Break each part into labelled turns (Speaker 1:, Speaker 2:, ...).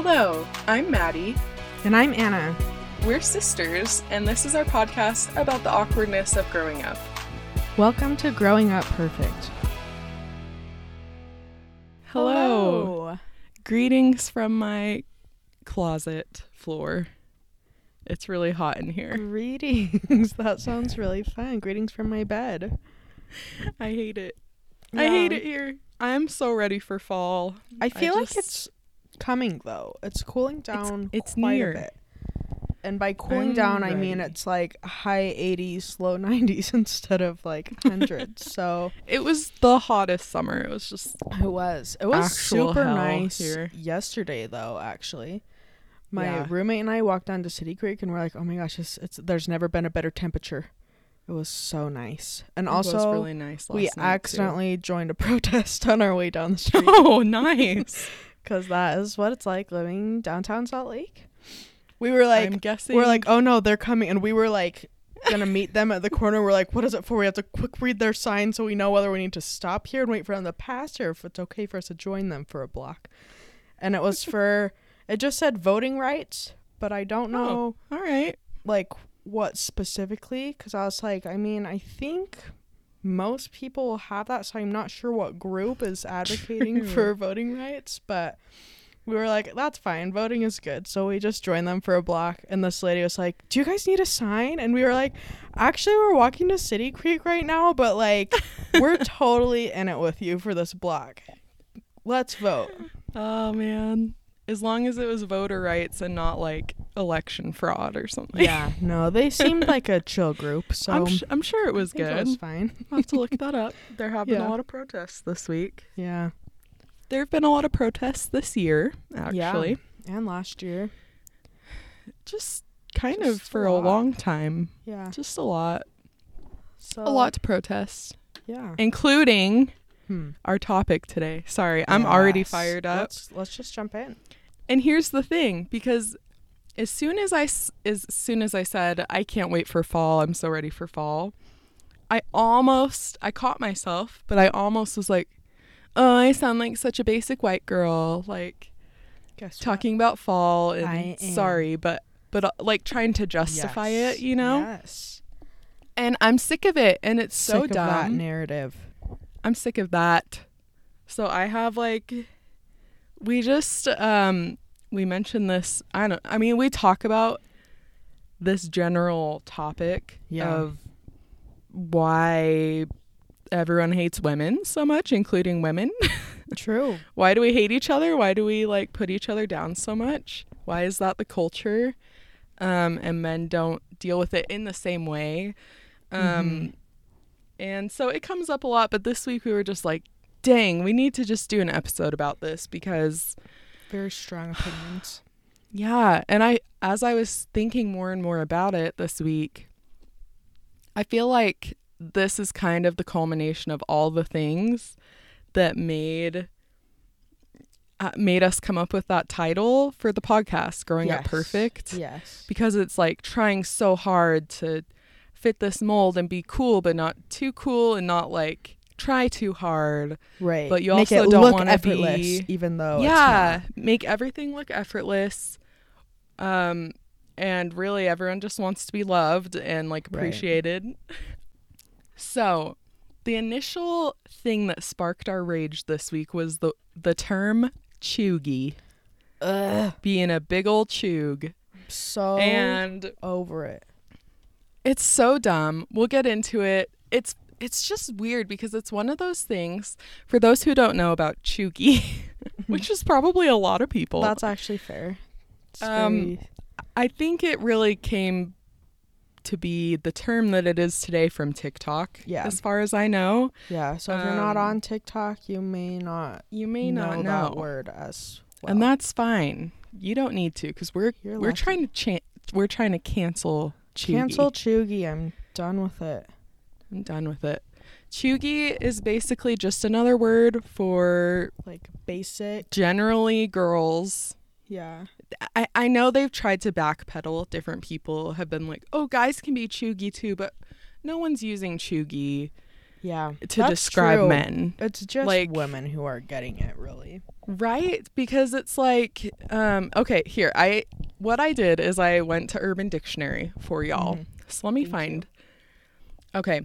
Speaker 1: Hello, I'm Maddie.
Speaker 2: And I'm Anna.
Speaker 1: We're sisters, and this is our podcast about the awkwardness of growing up.
Speaker 2: Welcome to Growing Up Perfect.
Speaker 1: Hello. Greetings from my closet floor. It's really hot in here.
Speaker 2: Greetings. that sounds really fun. Greetings from my bed.
Speaker 1: I hate it. I hate it here. I am so ready for fall.
Speaker 2: I feel like
Speaker 1: just-
Speaker 2: it's coming though. It's cooling down
Speaker 1: it's
Speaker 2: quite
Speaker 1: near.
Speaker 2: a bit. And by cooling
Speaker 1: I'm
Speaker 2: down, I mean it's like high 80s, low 90s instead of like hundreds. so
Speaker 1: It was the hottest summer. It was just
Speaker 2: it was. It was super nice
Speaker 1: here.
Speaker 2: yesterday though. Actually, my
Speaker 1: Yeah.
Speaker 2: roommate and I walked down to City Creek and we're like, oh my gosh, it's, it's there's never been a better temperature. It was so nice. And
Speaker 1: it
Speaker 2: also,
Speaker 1: really nice. Last
Speaker 2: we
Speaker 1: night, too.
Speaker 2: accidentally joined a protest on our way down the street
Speaker 1: Oh, nice.
Speaker 2: Because that is what it's like living downtown Salt Lake. We were like,
Speaker 1: I'm guessing
Speaker 2: we're like, oh no, they're coming, and we were like gonna meet them at the corner. We're like, what is it for? We have to quick read their sign so we know whether we need to stop here and wait for them to pass or if it's okay for us to join them for a block. And it was for it just said voting rights, but I don't oh, know
Speaker 1: Oh, all right.
Speaker 2: like what specifically because I was like, I mean, I think most people have that, so I'm not sure what group is advocating for voting rights, but we were like, that's fine, voting is good. So we just joined them for a block, and this lady was like, Do you guys need a sign? And we were like, Actually, we're walking to City Creek right now, but like, we're totally in it with you for this block. Let's vote.
Speaker 1: Oh man. As long as it was voter rights and not like election fraud or something.
Speaker 2: Yeah, no, they seemed like a chill group, so
Speaker 1: I'm, sh- I'm sure it was good.
Speaker 2: It was fine.
Speaker 1: I'll have to look that up. There have been
Speaker 2: Yeah.
Speaker 1: a lot of protests this week.
Speaker 2: Yeah.
Speaker 1: There have been a lot of protests this year, actually.
Speaker 2: And last year.
Speaker 1: Just kind of
Speaker 2: Just a
Speaker 1: for a
Speaker 2: lot.
Speaker 1: long time.
Speaker 2: Yeah.
Speaker 1: Just a lot.
Speaker 2: So
Speaker 1: A lot to protest,
Speaker 2: Yeah.
Speaker 1: including
Speaker 2: Hmm.
Speaker 1: our topic today. Sorry, I'm already fired up.
Speaker 2: Let's let's just jump in.
Speaker 1: And here's the thing, because as soon as I as soon as I said I can't wait for fall, I'm so ready for fall. I almost I caught myself, but I almost was like, "Oh, I sound like such a basic white girl, like
Speaker 2: Guess
Speaker 1: talking about fall and
Speaker 2: I am.
Speaker 1: sorry, but but uh, like trying to justify it, you know?
Speaker 2: Yes.
Speaker 1: And I'm sick of it and it's so
Speaker 2: Sick that
Speaker 1: dumb.
Speaker 2: narrative.
Speaker 1: I'm sick of that. So I have like we just um we mentioned this I don't I mean we talk about this general topic
Speaker 2: Yeah.
Speaker 1: of why everyone hates women so much including women.
Speaker 2: True.
Speaker 1: why do we hate each other? Why do we like put each other down so much? Why is that the culture? Um and men don't deal with it in the same way. Um
Speaker 2: Mhm.
Speaker 1: and so it comes up a lot, but this week we were just like, dang, we need to just do an episode about this because
Speaker 2: Very strong opinions.
Speaker 1: yeah, and I as I was thinking more and more about it this week, I feel like this is kind of the culmination of all the things that made uh, made us come up with that title for the podcast, Growing Up Perfect.
Speaker 2: Yes.
Speaker 1: because it's like trying so hard to fit this mold and be cool but not too cool and not like try too hard
Speaker 2: Right.
Speaker 1: But you
Speaker 2: Make
Speaker 1: also don't wanna
Speaker 2: effortless,
Speaker 1: be-
Speaker 2: even though
Speaker 1: yeah make everything look effortless um and really everyone just wants to be loved and like
Speaker 2: Right.
Speaker 1: appreciated so the initial thing that sparked our rage this week was the the term
Speaker 2: it's. Ugh.
Speaker 1: being a big old chug
Speaker 2: So
Speaker 1: and
Speaker 2: over it.
Speaker 1: It's so dumb. We'll get into it. It's it's just weird because it's one of those things for those who don't know about cheugy, which is probably a lot of people.
Speaker 2: That's actually fair. It's
Speaker 1: Um,
Speaker 2: very-
Speaker 1: I think it really came to be the term that it is today from TikTok.
Speaker 2: Yeah.
Speaker 1: As far as I know,
Speaker 2: yeah. So if you're not
Speaker 1: um,
Speaker 2: on TikTok, you may not
Speaker 1: you may
Speaker 2: know,
Speaker 1: not know,
Speaker 2: that word as well.
Speaker 1: and that's fine. You don't need to because we're
Speaker 2: You're
Speaker 1: we're
Speaker 2: lucky.
Speaker 1: trying to cha- we're trying to cancel cheugy.
Speaker 2: cancel cheugy. I'm done with it.
Speaker 1: I'm done with it. Cheugy is basically just another word for
Speaker 2: Like basic.
Speaker 1: generally girls.
Speaker 2: Yeah.
Speaker 1: I, I know they've tried to backpedal. Different people have been like, oh, guys can be cheugy too, but no one's using cheugy
Speaker 2: Yeah.
Speaker 1: to describe
Speaker 2: true.
Speaker 1: men.
Speaker 2: It's just
Speaker 1: Like-
Speaker 2: women who are getting it really.
Speaker 1: Right? Because it's like um okay, here. I what I did is I went to Urban Dictionary for y'all.
Speaker 2: Mhm.
Speaker 1: So let me
Speaker 2: Thank
Speaker 1: find. Okay.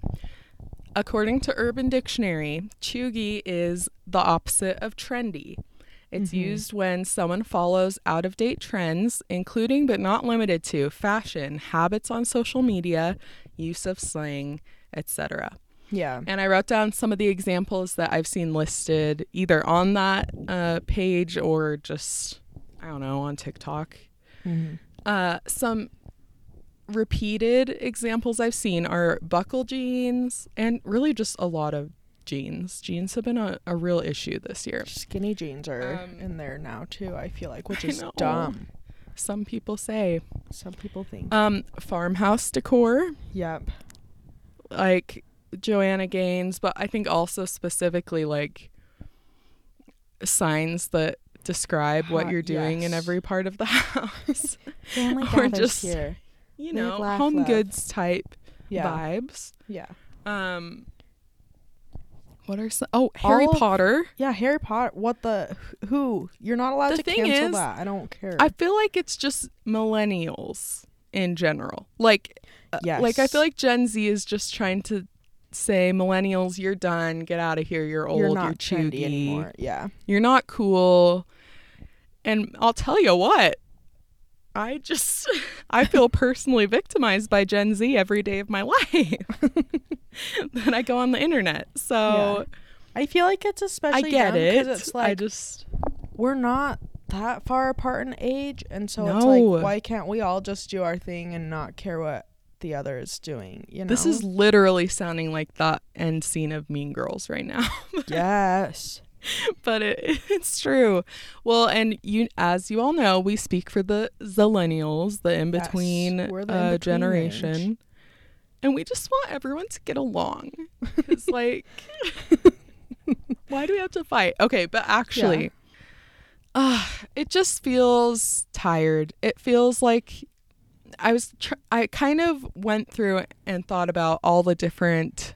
Speaker 1: According to Urban Dictionary, cheugy is the opposite of trendy. It's
Speaker 2: Mhm.
Speaker 1: used when someone follows out of date trends, including but not limited to fashion, habits on social media, use of slang, etc.
Speaker 2: Yeah.
Speaker 1: And I wrote down some of the examples that I've seen listed either on that uh, page or just, I don't know, on TikTok.
Speaker 2: Mm-hmm.
Speaker 1: Uh, some repeated examples I've seen are buckle jeans and really just a lot of jeans. Jeans have been a, a real issue this year.
Speaker 2: Skinny jeans are
Speaker 1: Um,
Speaker 2: in there now too. I feel like, which is dumb.
Speaker 1: Some people say.
Speaker 2: Some people think.
Speaker 1: Um, farmhouse decor,
Speaker 2: yep.
Speaker 1: like Joanna Gaines, but I think also specifically like signs that describe what you're doing in every part of the house.
Speaker 2: Family
Speaker 1: Or
Speaker 2: gathers
Speaker 1: just-
Speaker 2: here.
Speaker 1: You know,
Speaker 2: laugh,
Speaker 1: home
Speaker 2: love.
Speaker 1: goods type
Speaker 2: Yeah.
Speaker 1: vibes.
Speaker 2: Yeah.
Speaker 1: Um what are some Oh, Harry
Speaker 2: of-
Speaker 1: Potter.
Speaker 2: Yeah. Harry Potter. What the? Who? You're not allowed
Speaker 1: The
Speaker 2: to
Speaker 1: thing
Speaker 2: cancel
Speaker 1: is,
Speaker 2: that. I don't care.
Speaker 1: I feel like it's just millennials in general. Like uh,
Speaker 2: yes.
Speaker 1: like I feel like Gen Z is just trying to say millennials, you're done, get out of here, you're old,
Speaker 2: you're
Speaker 1: you're,
Speaker 2: not trendy anymore. Yeah.
Speaker 1: you're not cool. And I'll tell you what, I just I feel personally victimized by Gen Z every day of my life. that I go on the internet. So
Speaker 2: I feel like it's especially
Speaker 1: I get it.
Speaker 2: It's
Speaker 1: I just
Speaker 2: we're not that far apart in age, and so it's like, why can't we all just do our thing and not care what the other is doing? You know.
Speaker 1: this is literally sounding like the end scene of Mean Girls right now.
Speaker 2: yes.
Speaker 1: but it, it's true. Well, and you, as you all know, we speak for the Zillennials, the in between
Speaker 2: Yes,
Speaker 1: uh, generation,
Speaker 2: range.
Speaker 1: and we just want everyone to get along. It's like, why do we have to fight? Okay, but actually, uh, it just feels tired. It feels like I was. Tr- I kind of went through and thought about all the different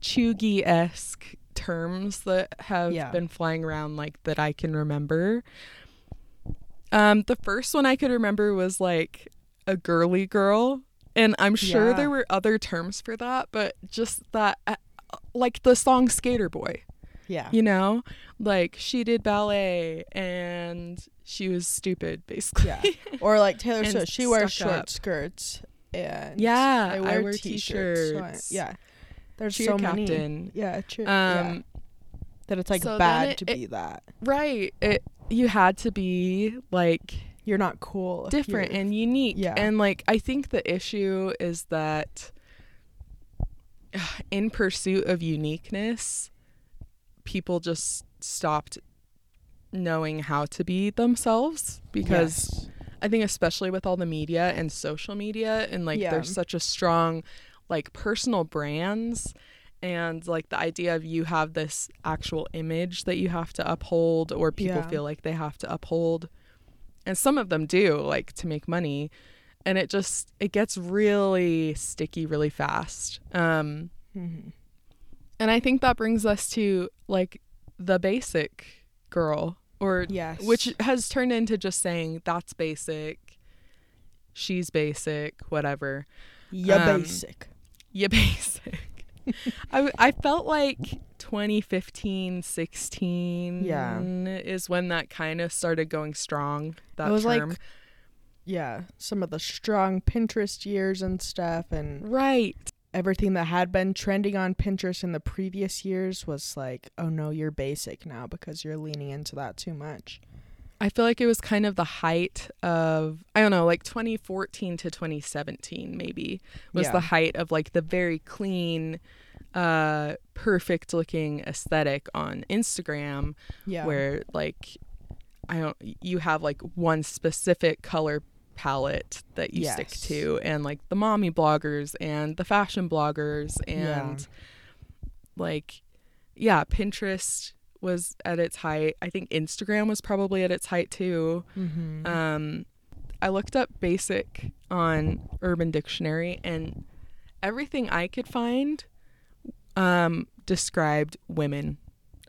Speaker 1: cheugy esque terms that have
Speaker 2: Yeah.
Speaker 1: been flying around, like that I can remember. Um, the first one I could remember was like a girly girl, and I'm sure
Speaker 2: Yeah.
Speaker 1: there were other terms for that, but just that, uh, like the song "Skater Boy."
Speaker 2: Yeah.
Speaker 1: you know like she did ballet and she was stupid basically
Speaker 2: Yeah. Or like Taylor Swift, she wears short
Speaker 1: up.
Speaker 2: skirts and
Speaker 1: Yeah,
Speaker 2: I
Speaker 1: I
Speaker 2: wear,
Speaker 1: wear
Speaker 2: t-shirts. so I-
Speaker 1: t-shirts.
Speaker 2: yeah. There's
Speaker 1: cheer
Speaker 2: so many.
Speaker 1: captain
Speaker 2: Yeah, cheer,
Speaker 1: um
Speaker 2: yeah. That it's like
Speaker 1: so
Speaker 2: bad
Speaker 1: it-
Speaker 2: to
Speaker 1: it-
Speaker 2: be that.
Speaker 1: right it you had to be like
Speaker 2: You're not cool.
Speaker 1: different and unique
Speaker 2: Yeah.
Speaker 1: and like i think the issue is that in pursuit of uniqueness people just stopped knowing how to be themselves because
Speaker 2: Yes.
Speaker 1: I think especially with all the media and social media and like
Speaker 2: Yeah.
Speaker 1: there's such a strong like personal brands and like the idea of you have this actual image that you have to uphold or people
Speaker 2: Yeah.
Speaker 1: feel like they have to uphold and some of them do like to make money and it just it gets really sticky really fast um
Speaker 2: Mhm.
Speaker 1: and I think that brings us to like the basic girl or
Speaker 2: Yes.
Speaker 1: which has turned into just saying that's basic she's basic whatever
Speaker 2: yeah,
Speaker 1: um,
Speaker 2: basic.
Speaker 1: You basic I, I felt like 2015 16
Speaker 2: Yeah.
Speaker 1: is when that kind of started going strong that
Speaker 2: it was
Speaker 1: term
Speaker 2: like yeah, some of the strong Pinterest years and stuff and
Speaker 1: right
Speaker 2: everything that had been trending on Pinterest in the previous years was like, oh no, you're basic now because you're leaning into that too much.
Speaker 1: I feel like it was kind of the height of I don't know, like 2014 to 2017 maybe was
Speaker 2: Yeah.
Speaker 1: the height of like the very clean uh perfect looking aesthetic on Instagram
Speaker 2: Yeah.
Speaker 1: where like I don't you have like one specific color palette that you stick to and like the mommy bloggers and the fashion bloggers
Speaker 2: Yeah.
Speaker 1: and like yeah, Pinterest was at its height. I think Instagram was probably at its height too.
Speaker 2: mm-hmm.
Speaker 1: Um, I looked up basic on Urban Dictionary, and everything I could find um, described women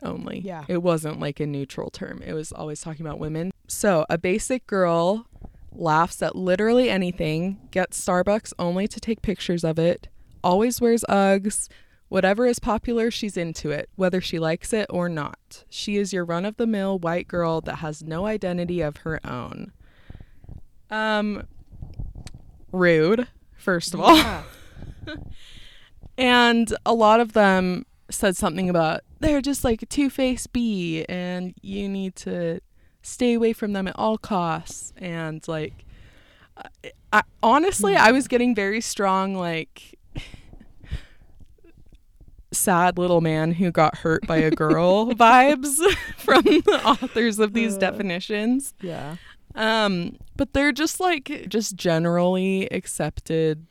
Speaker 1: only.
Speaker 2: Yeah.
Speaker 1: It wasn't like a neutral term, it was always talking about women. So, a basic girl laughs at literally anything, gets Starbucks only to take pictures of it, always wears Uggs. Whatever is popular, she's into it, whether she likes it or not. She is your run of the mill white girl that has no identity of her own. Um, rude, first of all.
Speaker 2: Yeah.
Speaker 1: And a lot of them said something about they're just like a two faced bee and you need to stay away from them at all costs. And like, I, I, honestly, I was getting very strong, like, sad little man who got hurt by a girl vibes from the authors of these
Speaker 2: Uh.
Speaker 1: definitions.
Speaker 2: yeah.
Speaker 1: Um, but they're just like, just generally accepted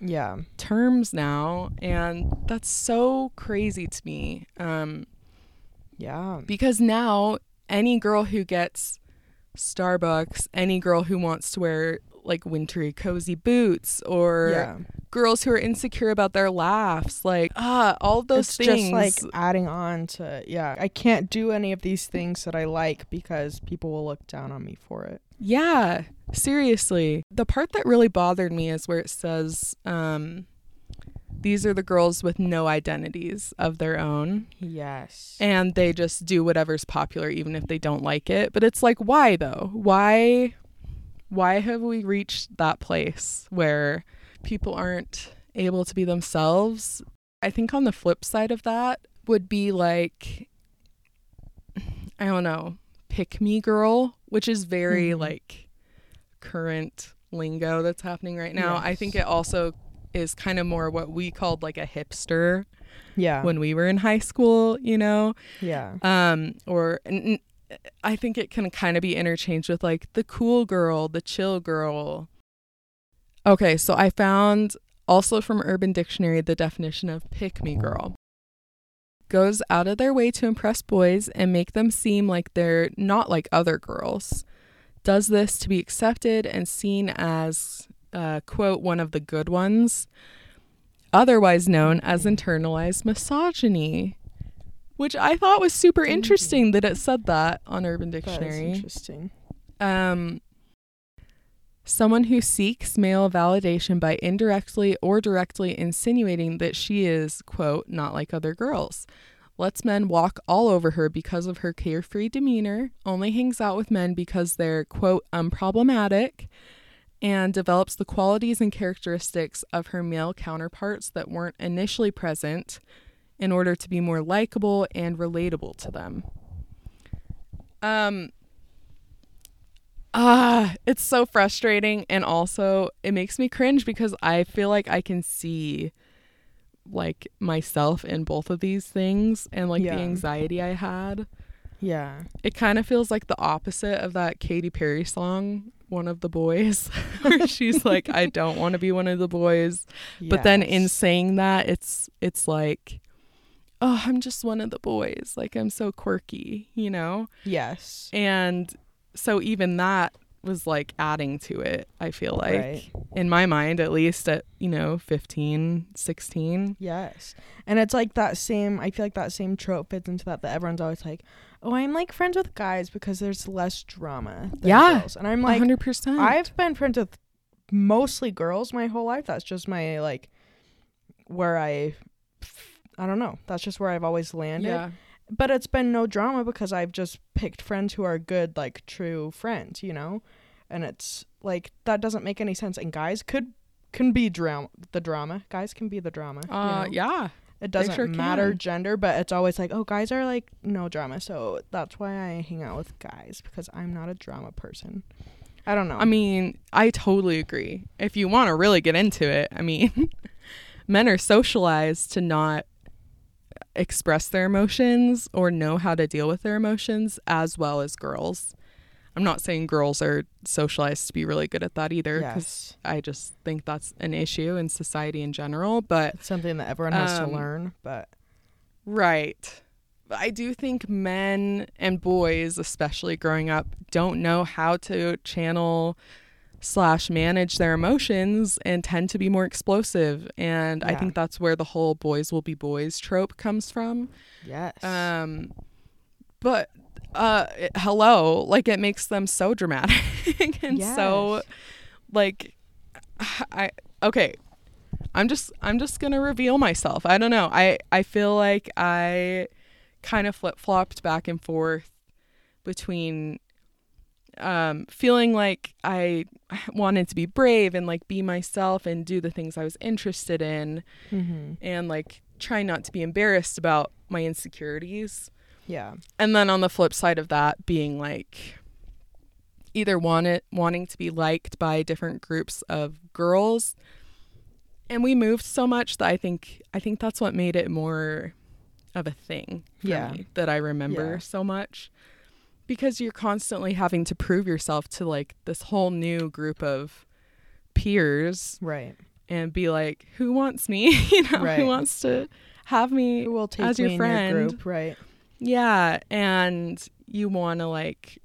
Speaker 2: Yeah.
Speaker 1: terms now and that's so crazy to me um
Speaker 2: Yeah.
Speaker 1: because now any girl who gets starbucks any girl who wants to wear like wintry cozy boots or
Speaker 2: yeah.
Speaker 1: girls who are insecure about their laughs like ah all those
Speaker 2: it's
Speaker 1: things
Speaker 2: just like adding on to yeah. I can't do any of these things that I like because people will look down on me for it.
Speaker 1: yeah seriously the part that really bothered me is where it says um these are the girls with no identities of their own
Speaker 2: Yes.
Speaker 1: and they just do whatever's popular even if they don't like it but it's like why though why why have we reached that place where people aren't able to be themselves i think on the flip side of that would be like i don't know pick me girl which is very
Speaker 2: Mhm.
Speaker 1: like current lingo that's happening right now i think it also is kind of more what we called like a hipster
Speaker 2: yeah.
Speaker 1: when we were in high school, you know,
Speaker 2: yeah.
Speaker 1: um, or n- I think it can kind of be interchanged with like the cool girl, the chill girl. Okay, so I found also from Urban Dictionary the definition of pick me girl. Goes out of their way to impress boys and make them seem like they're not like other girls. Does this to be accepted and seen as, uh, quote, one of the good ones, otherwise known as internalized misogyny, which I thought was super interesting that it said that on Urban Dictionary.
Speaker 2: interesting.
Speaker 1: Um, someone who seeks male validation by indirectly or directly insinuating that she is, quote, not like other girls. Lets men walk all over her because of her carefree demeanor, only hangs out with men because they're, quote, unproblematic, and develops the qualities and characteristics of her male counterparts that weren't initially present in order to be more likable and relatable to them. Um, Ah, it's so frustrating and also it makes me cringe because I feel like I can see like myself in both of these things and like
Speaker 2: Yeah.
Speaker 1: the anxiety I had.
Speaker 2: Yeah.
Speaker 1: It kind of feels like the opposite of that Katy Perry song, One of the Boys, where she's like I don't want to be one of the boys. But then in saying that, it's it's like oh, I'm just one of the boys. Like I'm so quirky, you know?
Speaker 2: yes.
Speaker 1: And so even that was like adding to it, I feel like.
Speaker 2: Right.
Speaker 1: In my mind, at least at, you know, 15, 16.
Speaker 2: Yes. And it's like that same I feel like that same trope fits into that that everyone's always like, "Oh, I'm like friends with guys because there's less drama." Than
Speaker 1: Yeah.
Speaker 2: Girls. And I'm like
Speaker 1: 100%.
Speaker 2: I've been friends with mostly girls my whole life. That's just my like where I I don't know. That's just where I've always landed.
Speaker 1: yeah.
Speaker 2: But it's been no drama because I've just picked friends who are good like true friends, you know? And it's like that doesn't make any sense and guys could can be drama the drama. Guys can be the drama. you
Speaker 1: Uh,
Speaker 2: know?
Speaker 1: yeah.
Speaker 2: It doesn't
Speaker 1: sure
Speaker 2: matter
Speaker 1: can.
Speaker 2: gender, but it's always like, oh, guys are like no drama. So that's why I hang out with guys because I'm not a drama person. I don't know.
Speaker 1: I mean, I totally agree. If you want to really get into it, I mean, men are socialized to not express their emotions or know how to deal with their emotions as well as girls. I'm not saying girls are socialized to be really good at that either because
Speaker 2: yes.
Speaker 1: I just think that's an issue in society in general, but
Speaker 2: It's something that everyone has
Speaker 1: Um,
Speaker 2: to learn, but
Speaker 1: Right. I do think men and boys, especially growing up, don't know how to channel slash manage their emotions and tend to be more explosive. And i think that's where the whole boys will be boys trope comes from.
Speaker 2: Yes.
Speaker 1: um but uh it- hello like it makes them so dramatic and so like i okay i'm just i'm just gonna reveal myself. I don't know. I i feel like i kind of flip-flopped back and forth between um feeling like i wanted to be brave and like be myself and do the things i was interested in
Speaker 2: Mhm.
Speaker 1: and like try not to be embarrassed about my insecurities
Speaker 2: Yeah.
Speaker 1: and then on the flip side of that being like either want it wanting to be liked by different groups of girls and we moved so much that i think i think that's what made it more of a thing for
Speaker 2: Yeah.
Speaker 1: me that i remember
Speaker 2: Yeah.
Speaker 1: so much because you're constantly having to prove yourself to like this whole new group of peers
Speaker 2: Right.
Speaker 1: and be like who wants me you know
Speaker 2: Right.
Speaker 1: who wants to have me
Speaker 2: will take
Speaker 1: as
Speaker 2: me
Speaker 1: your
Speaker 2: in
Speaker 1: friend
Speaker 2: your group? Right.
Speaker 1: yeah, and you want to like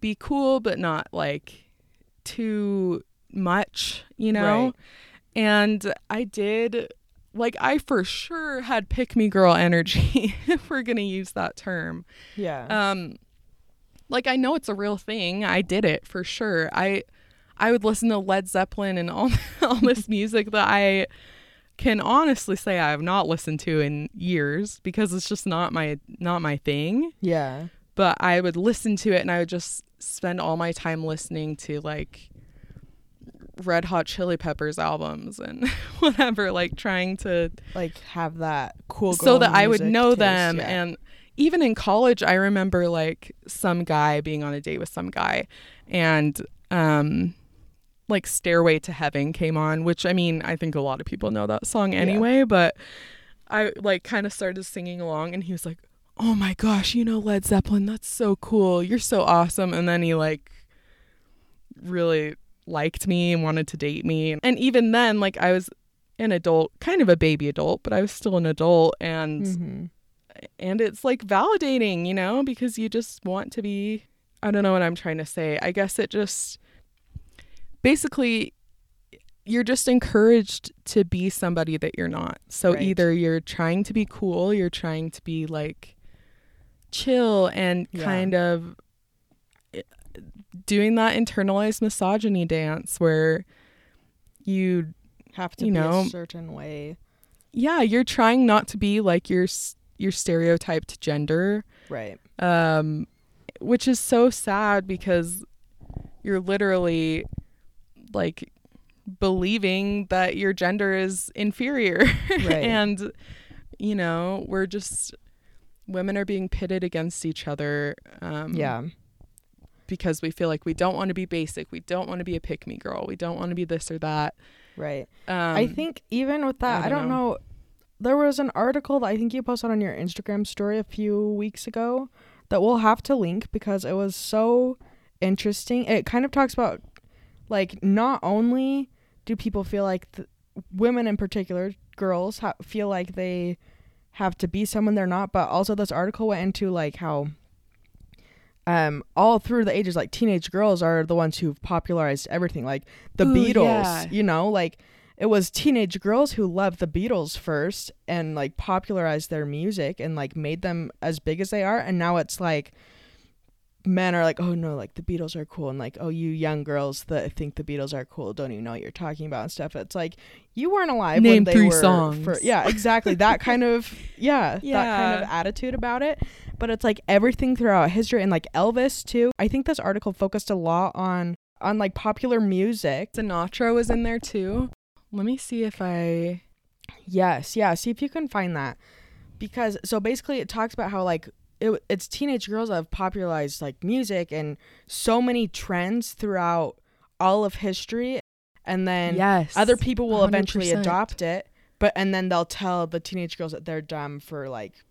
Speaker 1: be cool but not like too much, you know?
Speaker 2: Right.
Speaker 1: And I did like I for sure had pick me girl energy if we're going to use that term.
Speaker 2: Yeah.
Speaker 1: Um like I know it's a real thing. I did it for sure. I I would listen to Led Zeppelin and all all this music that I can honestly say I have not listened to in years because it's just not my not my thing.
Speaker 2: yeah.
Speaker 1: But I would listen to it and I would just spend all my time listening to like Red Hot Chili Peppers albums and whatever, like trying to
Speaker 2: Like have that cool.
Speaker 1: so that I would know
Speaker 2: taste,
Speaker 1: them.
Speaker 2: yeah.
Speaker 1: And even in college, I remember like some guy being on a date with some guy, and um, like Stairway to Heaven came on, which I mean, I think a lot of people know that song anyway, but I like kind of started singing along, and he was like, "Oh my gosh, you know Led Zeppelin? That's so cool. You're so awesome." And then he like really liked me and wanted to date me. And even then, like I was an adult, kind of a baby adult, but I was still an adult and
Speaker 2: Mhm.
Speaker 1: and it's like validating, you know, because you just want to be I don't know what I'm trying to say. I guess it just basically you're just encouraged to be somebody that you're not. So
Speaker 2: Right.
Speaker 1: either you're trying to be cool, you're trying to be like chill and
Speaker 2: Yeah.
Speaker 1: kind of doing that internalized misogyny dance where you
Speaker 2: have to
Speaker 1: you
Speaker 2: be
Speaker 1: know,
Speaker 2: a certain way.
Speaker 1: yeah, you're trying not to be like your your stereotyped gender
Speaker 2: Right.
Speaker 1: um which is so sad because you're literally like believing that your gender is inferior
Speaker 2: Right.
Speaker 1: and you know we're just women are being pitted against each other um
Speaker 2: yeah.
Speaker 1: Because we feel like we don't want to be basic we don't want to be a pick me girl we don't want to be this or that
Speaker 2: Right.
Speaker 1: um
Speaker 2: I think even with that,
Speaker 1: I
Speaker 2: I
Speaker 1: don't
Speaker 2: don't,
Speaker 1: know.
Speaker 2: know. There was an article that I think you posted on your Instagram story a few weeks ago that we'll have to link because it was so interesting. It kind of talks about like not only do people feel like th- women in particular, girls ha- feel like they have to be someone they're not, but also this article went into like how um all through the ages like teenage girls are the ones who've popularized everything like the
Speaker 1: Ooh,
Speaker 2: Beatles,
Speaker 1: yeah.
Speaker 2: you know, like it was teenage girls who loved the Beatles first and like popularized their music and like made them as big as they are and now it's like men are like oh no like the Beatles are cool and like oh you young girls that think the Beatles are cool don't even know what you're talking about and stuff. It's like you weren't alive
Speaker 1: Name
Speaker 2: when they
Speaker 1: three
Speaker 2: were
Speaker 1: songs.
Speaker 2: for yeah exactly. That kind of yeah, that kind of attitude about it. But it's like everything throughout history and like Elvis too. I think this article focused a lot on on like popular music.
Speaker 1: Sinatra was in there too. Let me see if i
Speaker 2: Yes, yeah. See if you can find that, because so basically it talks about how like it, it's teenage girls that have popularized like music and so many trends throughout all of history, and then
Speaker 1: yes
Speaker 2: other people will eventually
Speaker 1: 100%.
Speaker 2: adopt it, but and then they'll tell the teenage girls that they're dumb for like.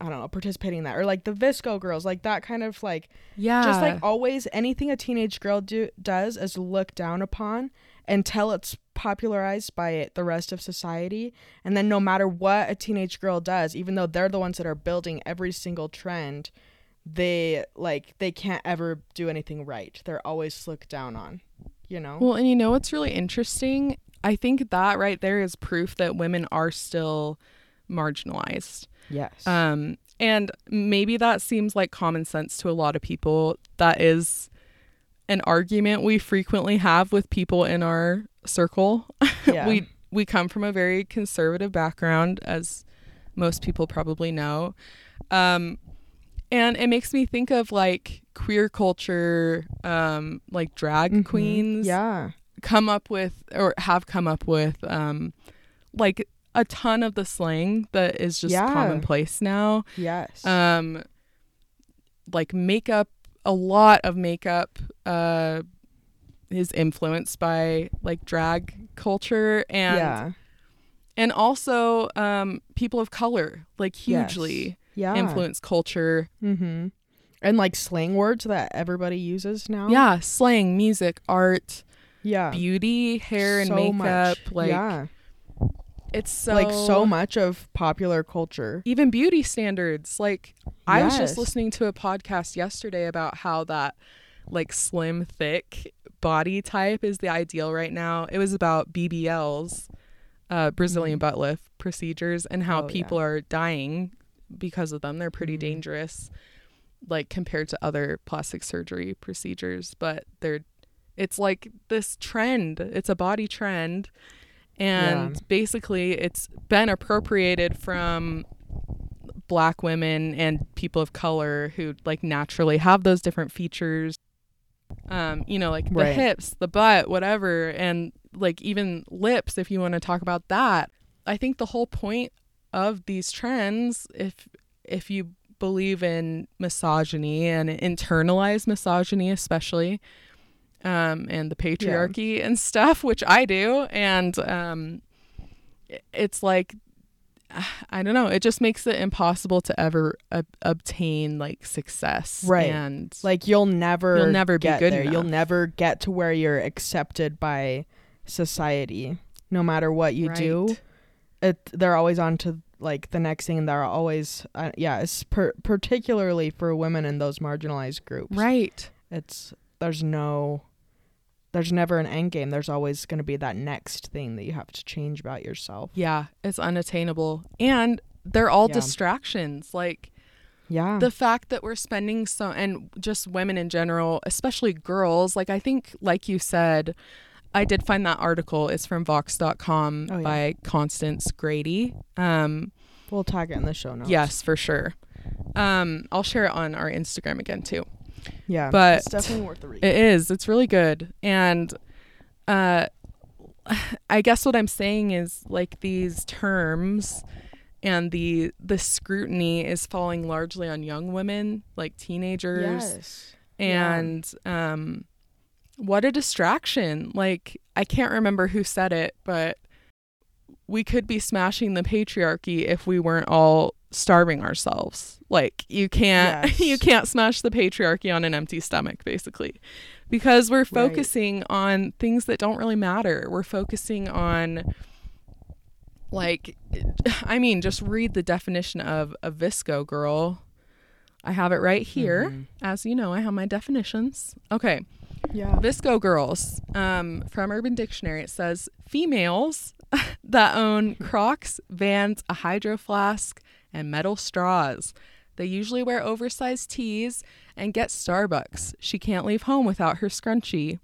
Speaker 2: I don't know, participating in that or like the VSCO girls, like that kind of like
Speaker 1: yeah
Speaker 2: just like always anything a teenage girl do does is look down upon until it's popularized by the rest of society and then no matter what a teenage girl does even though they're the ones that are building every single trend they like they can't ever do anything right. They're always looked down on. You know?
Speaker 1: Well, and you know what's really interesting? I think that right there is proof that women are still marginalized.
Speaker 2: yes.
Speaker 1: Um, and maybe that seems like common sense to a lot of people. That is an argument we frequently have with people in our circle.
Speaker 2: yeah.
Speaker 1: we we come from a very conservative background, as most people probably know. Um, and it makes me think of like queer culture, um, like drag
Speaker 2: Mhm.
Speaker 1: queens
Speaker 2: Yeah.
Speaker 1: come up with or have come up with um, like a ton of the slang that is just
Speaker 2: Yeah.
Speaker 1: commonplace now.
Speaker 2: Yes.
Speaker 1: Um, like makeup, a lot of makeup uh, is influenced by like drag culture and
Speaker 2: yeah.
Speaker 1: and also um, people of color like
Speaker 2: Yes.
Speaker 1: hugely
Speaker 2: Yeah.
Speaker 1: influence culture.
Speaker 2: Mm-hmm. And like slang words that everybody uses now.
Speaker 1: Yeah, slang, music, art,
Speaker 2: Yeah.
Speaker 1: beauty, hair and
Speaker 2: So
Speaker 1: makeup.
Speaker 2: much.
Speaker 1: Like
Speaker 2: yeah.
Speaker 1: it's so
Speaker 2: like so much of popular culture.
Speaker 1: even beauty standards. Like I was just listening to a podcast yesterday about how that like slim, thick body type is the ideal right now. It was about BBLs, uh, Brazilian
Speaker 2: Mhm.
Speaker 1: butt lift procedures, and how
Speaker 2: Oh, yeah.
Speaker 1: people are dying because of them. They're pretty
Speaker 2: Mhm.
Speaker 1: dangerous, like compared to other plastic surgery procedures. But they're, it's like this trend. It's a body trend, and
Speaker 2: Yeah.
Speaker 1: basically, it's been appropriated from black women and people of color who like naturally have those different features. Um you know like the
Speaker 2: Right.
Speaker 1: hips the butt whatever and like even lips if you want to talk about that. I think the whole point of these trends if if you believe in misogyny and internalized misogyny especially um and the patriarchy and stuff which i do and um it's like I don't know. It just makes it impossible to ever ob- obtain like success.
Speaker 2: Right.
Speaker 1: And
Speaker 2: Like you'll never
Speaker 1: You'll never be
Speaker 2: get
Speaker 1: good
Speaker 2: there. You'll never get to where you're accepted by society. No matter what you do, it they're always on to like the next thing. And they're always uh, yeah, it's per- particularly for women in those marginalized groups.
Speaker 1: right.
Speaker 2: It's there's no there's never an end game. There's always going to be that next thing that you have to change about yourself.
Speaker 1: Yeah, it's unattainable. And they're all
Speaker 2: Yeah.
Speaker 1: distractions. Like
Speaker 2: Yeah.
Speaker 1: the fact that we're spending so and just women in general, especially girls, like I think like you said, I did find that article. It's from vox.com
Speaker 2: Oh, yeah.
Speaker 1: by Constance Grady. Um
Speaker 2: we'll tag it in the show notes.
Speaker 1: yes, for sure. Um I'll share it on our Instagram again too.
Speaker 2: Yeah.
Speaker 1: But
Speaker 2: it's definitely worth the read.
Speaker 1: It is. It's really good. And uh I guess what I'm saying is like these terms and the the scrutiny is falling largely on young women, like teenagers.
Speaker 2: yes. Yeah.
Speaker 1: And um what a distraction. Like I can't remember who said it, but we could be smashing the patriarchy if we weren't all starving ourselves. Like you can't
Speaker 2: Yes.
Speaker 1: you can't smash the patriarchy on an empty stomach basically. Because we're focusing on things that don't really matter. We're focusing on like I mean, just read the definition of a VSCO girl. I have it right here.
Speaker 2: Mhm.
Speaker 1: As you know, I have my definitions. Okay.
Speaker 2: Yeah.
Speaker 1: VSCO girls. Um, from Urban Dictionary, it says females that own Crocs, Vans, a hydro flask, and metal straws. They usually wear oversized tees and get Starbucks. She can't leave home without her scrunchie.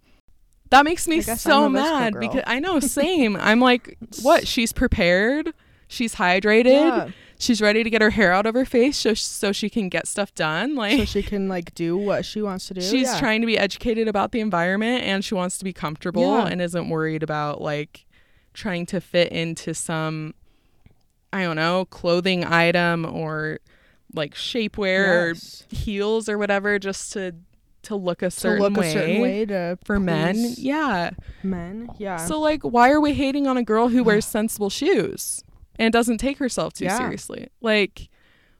Speaker 1: That makes me so
Speaker 2: I'm a VSCO
Speaker 1: mad because I know, same. I'm like, what? She's prepared. She's hydrated.
Speaker 2: Yeah.
Speaker 1: She's ready to get her hair out of her face so, so she can get stuff done. Like,
Speaker 2: so she can like do what she wants to do.
Speaker 1: She's
Speaker 2: yeah.
Speaker 1: trying to be educated about the environment and she wants to be comfortable
Speaker 2: Yeah.
Speaker 1: and isn't worried about like trying to fit into some I don't know, clothing item or like shapewear
Speaker 2: Yes.
Speaker 1: or heels or whatever just to to look a
Speaker 2: to
Speaker 1: certain
Speaker 2: look
Speaker 1: way
Speaker 2: a certain way to
Speaker 1: for men. Yeah.
Speaker 2: Men. Yeah.
Speaker 1: So like why are we hating on a girl who wears sensible shoes and doesn't take herself too
Speaker 2: Yeah.
Speaker 1: seriously? Like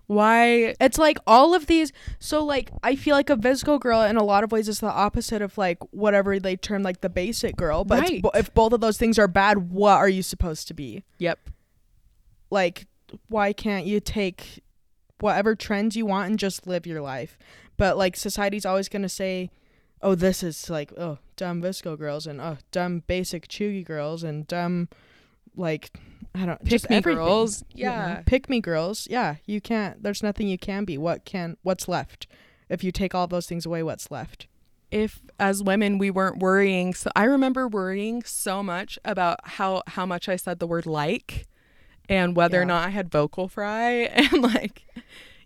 Speaker 1: why
Speaker 2: It's like all of these. So like I feel like a VSCO girl in a lot of ways is the opposite of like whatever they term like the basic girl. But
Speaker 1: Right.
Speaker 2: if both of those things are bad, what are you supposed to be?
Speaker 1: Yep.
Speaker 2: Like, why can't you take whatever trends you want and just live your life. But like society's always gonna say, oh, this is like oh dumb VSCO girls and oh dumb basic cheugy girls and dumb like I don't just
Speaker 1: Pick me
Speaker 2: everything,
Speaker 1: girls.
Speaker 2: know?
Speaker 1: Yeah.
Speaker 2: pick me girls. Yeah, you can't. There's nothing you can be. What can? What's left? If you take all those things away, what's left?
Speaker 1: if as women we weren't worrying so i remember worrying so much about how how much i said the word like and whether
Speaker 2: Yeah.
Speaker 1: or not i had vocal fry and like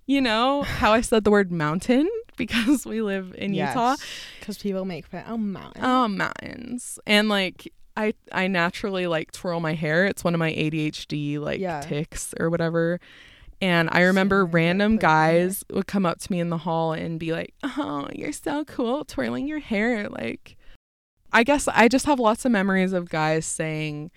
Speaker 1: you know how i said the word mountain because we live in utah
Speaker 2: because people make fun. Oh mountain.
Speaker 1: oh mountains and like i i naturally like twirl my hair it's one of my adhd like
Speaker 2: Yeah.
Speaker 1: ticks or whatever and I remember random guys would come up to me in the hall and be like, "Oh, you're so cool twirling your hair." Like I guess I just have lots of memories of guys saying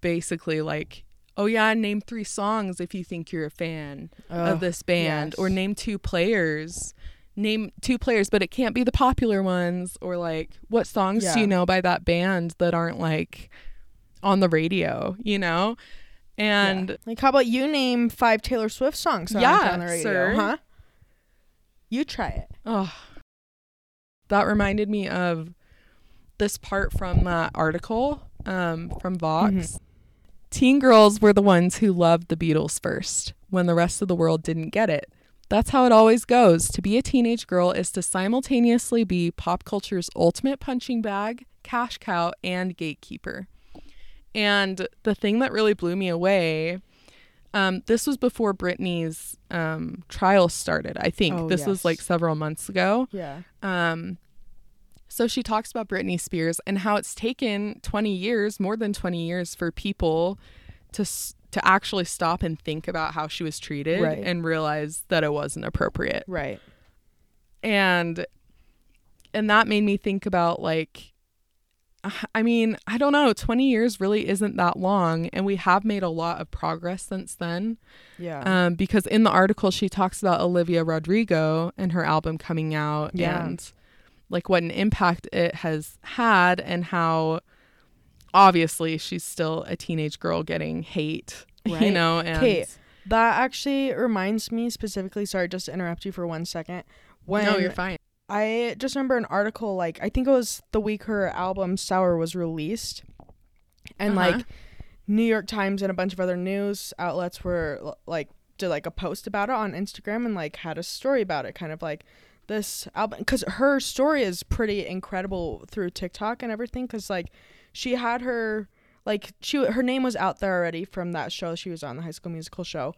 Speaker 1: basically like, "Oh yeah, name 3 songs if you think you're a fan
Speaker 2: Ugh,
Speaker 1: of this band or name two players." Name two players, but it can't be the popular ones or like what songs do you know by that band that aren't like on the radio, you know?
Speaker 2: Yeah.
Speaker 1: And
Speaker 2: like, how about you name five Taylor Swift songs?
Speaker 1: Yeah,
Speaker 2: on the radio,
Speaker 1: sir.
Speaker 2: huh? You try it.
Speaker 1: Oh, that reminded me of this part from that article um, from Vox.
Speaker 2: Mhm.
Speaker 1: Teen girls were the ones who loved the Beatles first when the rest of the world didn't get it. That's how it always goes. To be a teenage girl is to simultaneously be pop culture's ultimate punching bag, cash cow, and gatekeeper. And the thing that really blew me away, um, this was before Britney's um, trial started. I think
Speaker 2: Oh,
Speaker 1: this was like several months ago.
Speaker 2: Yeah.
Speaker 1: Um, so she talks about Britney Spears and how it's taken 20 years, more than 20 years, for people to to actually stop and think about how she was treated
Speaker 2: Right.
Speaker 1: and realize that it wasn't appropriate.
Speaker 2: Right.
Speaker 1: And and that made me think about like I mean, I don't know, 20 years really isn't that long and we have made a lot of progress since then.
Speaker 2: Yeah.
Speaker 1: Um, because in the article she talks about Olivia Rodrigo and her album coming out
Speaker 2: Yeah.
Speaker 1: and like what an impact it has had and how obviously she's still a teenage girl getting hate, you know, and
Speaker 2: Okay. that actually reminds me specifically. Sorry, just to interrupt you for one second. When
Speaker 1: no, you're fine.
Speaker 2: I just remember an article like I think it was the week her album Sour was released, and
Speaker 1: Uh-huh.
Speaker 2: like New York Times and a bunch of other news outlets were like did like a post about it on Instagram and like had a story about it, kind of like this album because her story is pretty incredible through TikTok and everything because like she had her like she her name was out there already from that show. She was on the High School Musical show,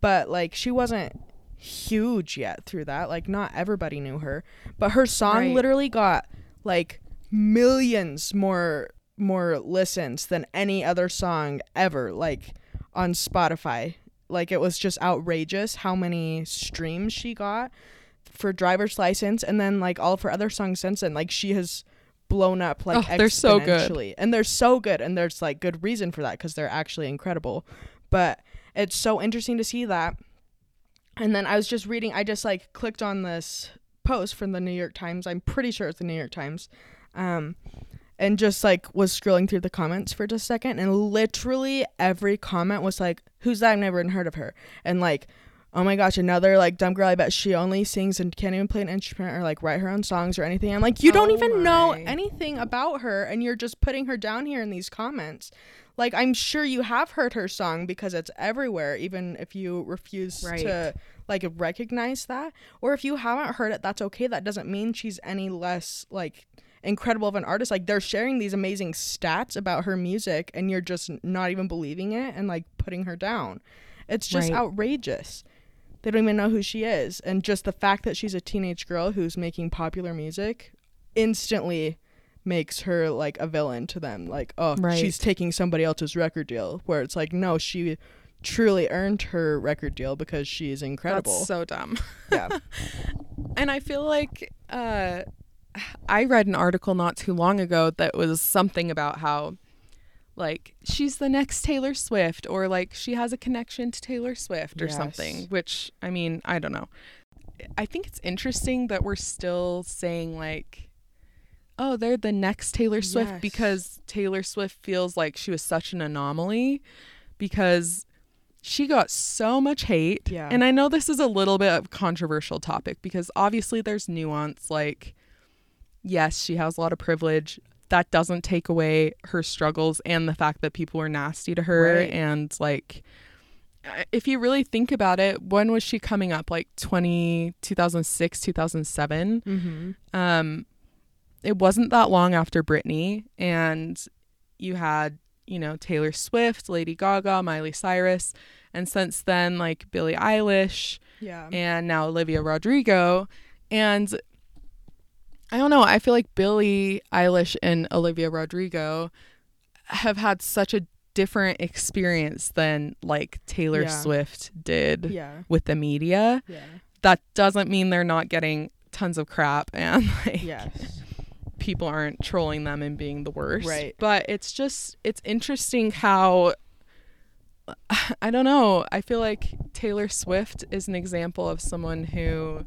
Speaker 2: but like she wasn't huge yet through that. Like not everybody knew her. But her song
Speaker 1: Right.
Speaker 2: literally got like millions more more listens than any other song ever like on Spotify. Like it was just outrageous how many streams she got for driver's license and then like all of her other songs since then like she has blown up like
Speaker 1: Oh, they're so good.
Speaker 2: and they're so good and there's like good reason for that because they're actually incredible but it's so interesting to see that and then I was just reading, I just like clicked on this post from the New York Times. I'm pretty sure it's the New York Times. Um, and just like was scrolling through the comments for just a second. And literally every comment was like, Who's that? I've never even heard of her. And like, Oh my gosh, another like dumb girl. I bet she only sings and can't even play an instrument or like write her own songs or anything. I'm like, you don't
Speaker 1: Oh
Speaker 2: even know anything about her, and you're just putting her down here in these comments. Like, I'm sure you have heard her song because it's everywhere, even if you refuse
Speaker 1: Right.
Speaker 2: to like recognize that or if you haven't heard it that's okay that doesn't mean she's any less like incredible of an artist like they're sharing these amazing stats about her music and you're just not even believing it and like putting her down it's just
Speaker 1: Right.
Speaker 2: outrageous they don't even know who she is and just the fact that she's a teenage girl who's making popular music instantly makes her like a villain to them like oh
Speaker 1: Right.
Speaker 2: she's taking somebody else's record deal where it's like no she truly earned her record deal because she is incredible
Speaker 1: That's so dumb.
Speaker 2: yeah
Speaker 1: And I feel like uh, I read an article not too long ago that was something about how, like, she's the next Taylor Swift, or like she has a connection to Taylor Swift, or
Speaker 2: Yes.
Speaker 1: something. Which I mean, I don't know. I think it's interesting that we're still saying like, oh, they're the next Taylor Swift
Speaker 2: Yes.
Speaker 1: because Taylor Swift feels like she was such an anomaly, because she got so much hate.
Speaker 2: Yeah.
Speaker 1: And I know this is a little bit of a controversial topic because obviously there's nuance. Like, yes, she has a lot of privilege. That doesn't take away her struggles and the fact that people were nasty to her.
Speaker 2: Right.
Speaker 1: And like, if you really think about it, when was she coming up? Like 20, 2006, 2007?
Speaker 2: Mm-hmm.
Speaker 1: um it wasn't that long after Britney and you had you know Taylor Swift, Lady Gaga, Miley Cyrus and since then like Billie Eilish
Speaker 2: Yeah.
Speaker 1: and now Olivia Rodrigo and I don't know I feel like Billie Eilish and Olivia Rodrigo have had such a different experience than like Taylor
Speaker 2: Yeah.
Speaker 1: Swift did
Speaker 2: yeah.
Speaker 1: with the media
Speaker 2: Yeah.
Speaker 1: that doesn't mean they're not getting tons of crap and like
Speaker 2: Yes.
Speaker 1: people aren't trolling them and being the worst.
Speaker 2: Right.
Speaker 1: But it's just it's interesting how I don't know. I feel like Taylor Swift is an example of someone who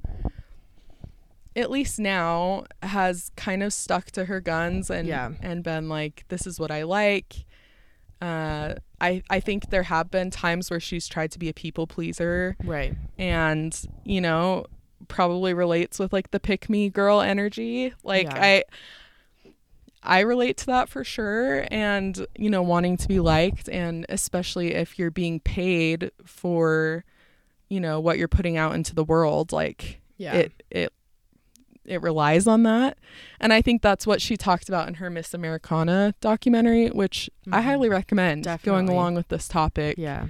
Speaker 1: at least now has kind of stuck to her guns and
Speaker 2: Yeah.
Speaker 1: and been like this is what I like. Uh I I think there have been times where she's tried to be a people pleaser
Speaker 2: Right.
Speaker 1: and you know probably relates with like the pick me girl energy like
Speaker 2: Yeah.
Speaker 1: i i relate to that for sure and you know wanting to be liked and especially if you're being paid for you know what you're putting out into the world like
Speaker 2: Yeah.
Speaker 1: it it relies on that and i think that's what she talked about in her miss americana documentary which i
Speaker 2: Mhm.
Speaker 1: highly recommend going along with this topic
Speaker 2: yeah.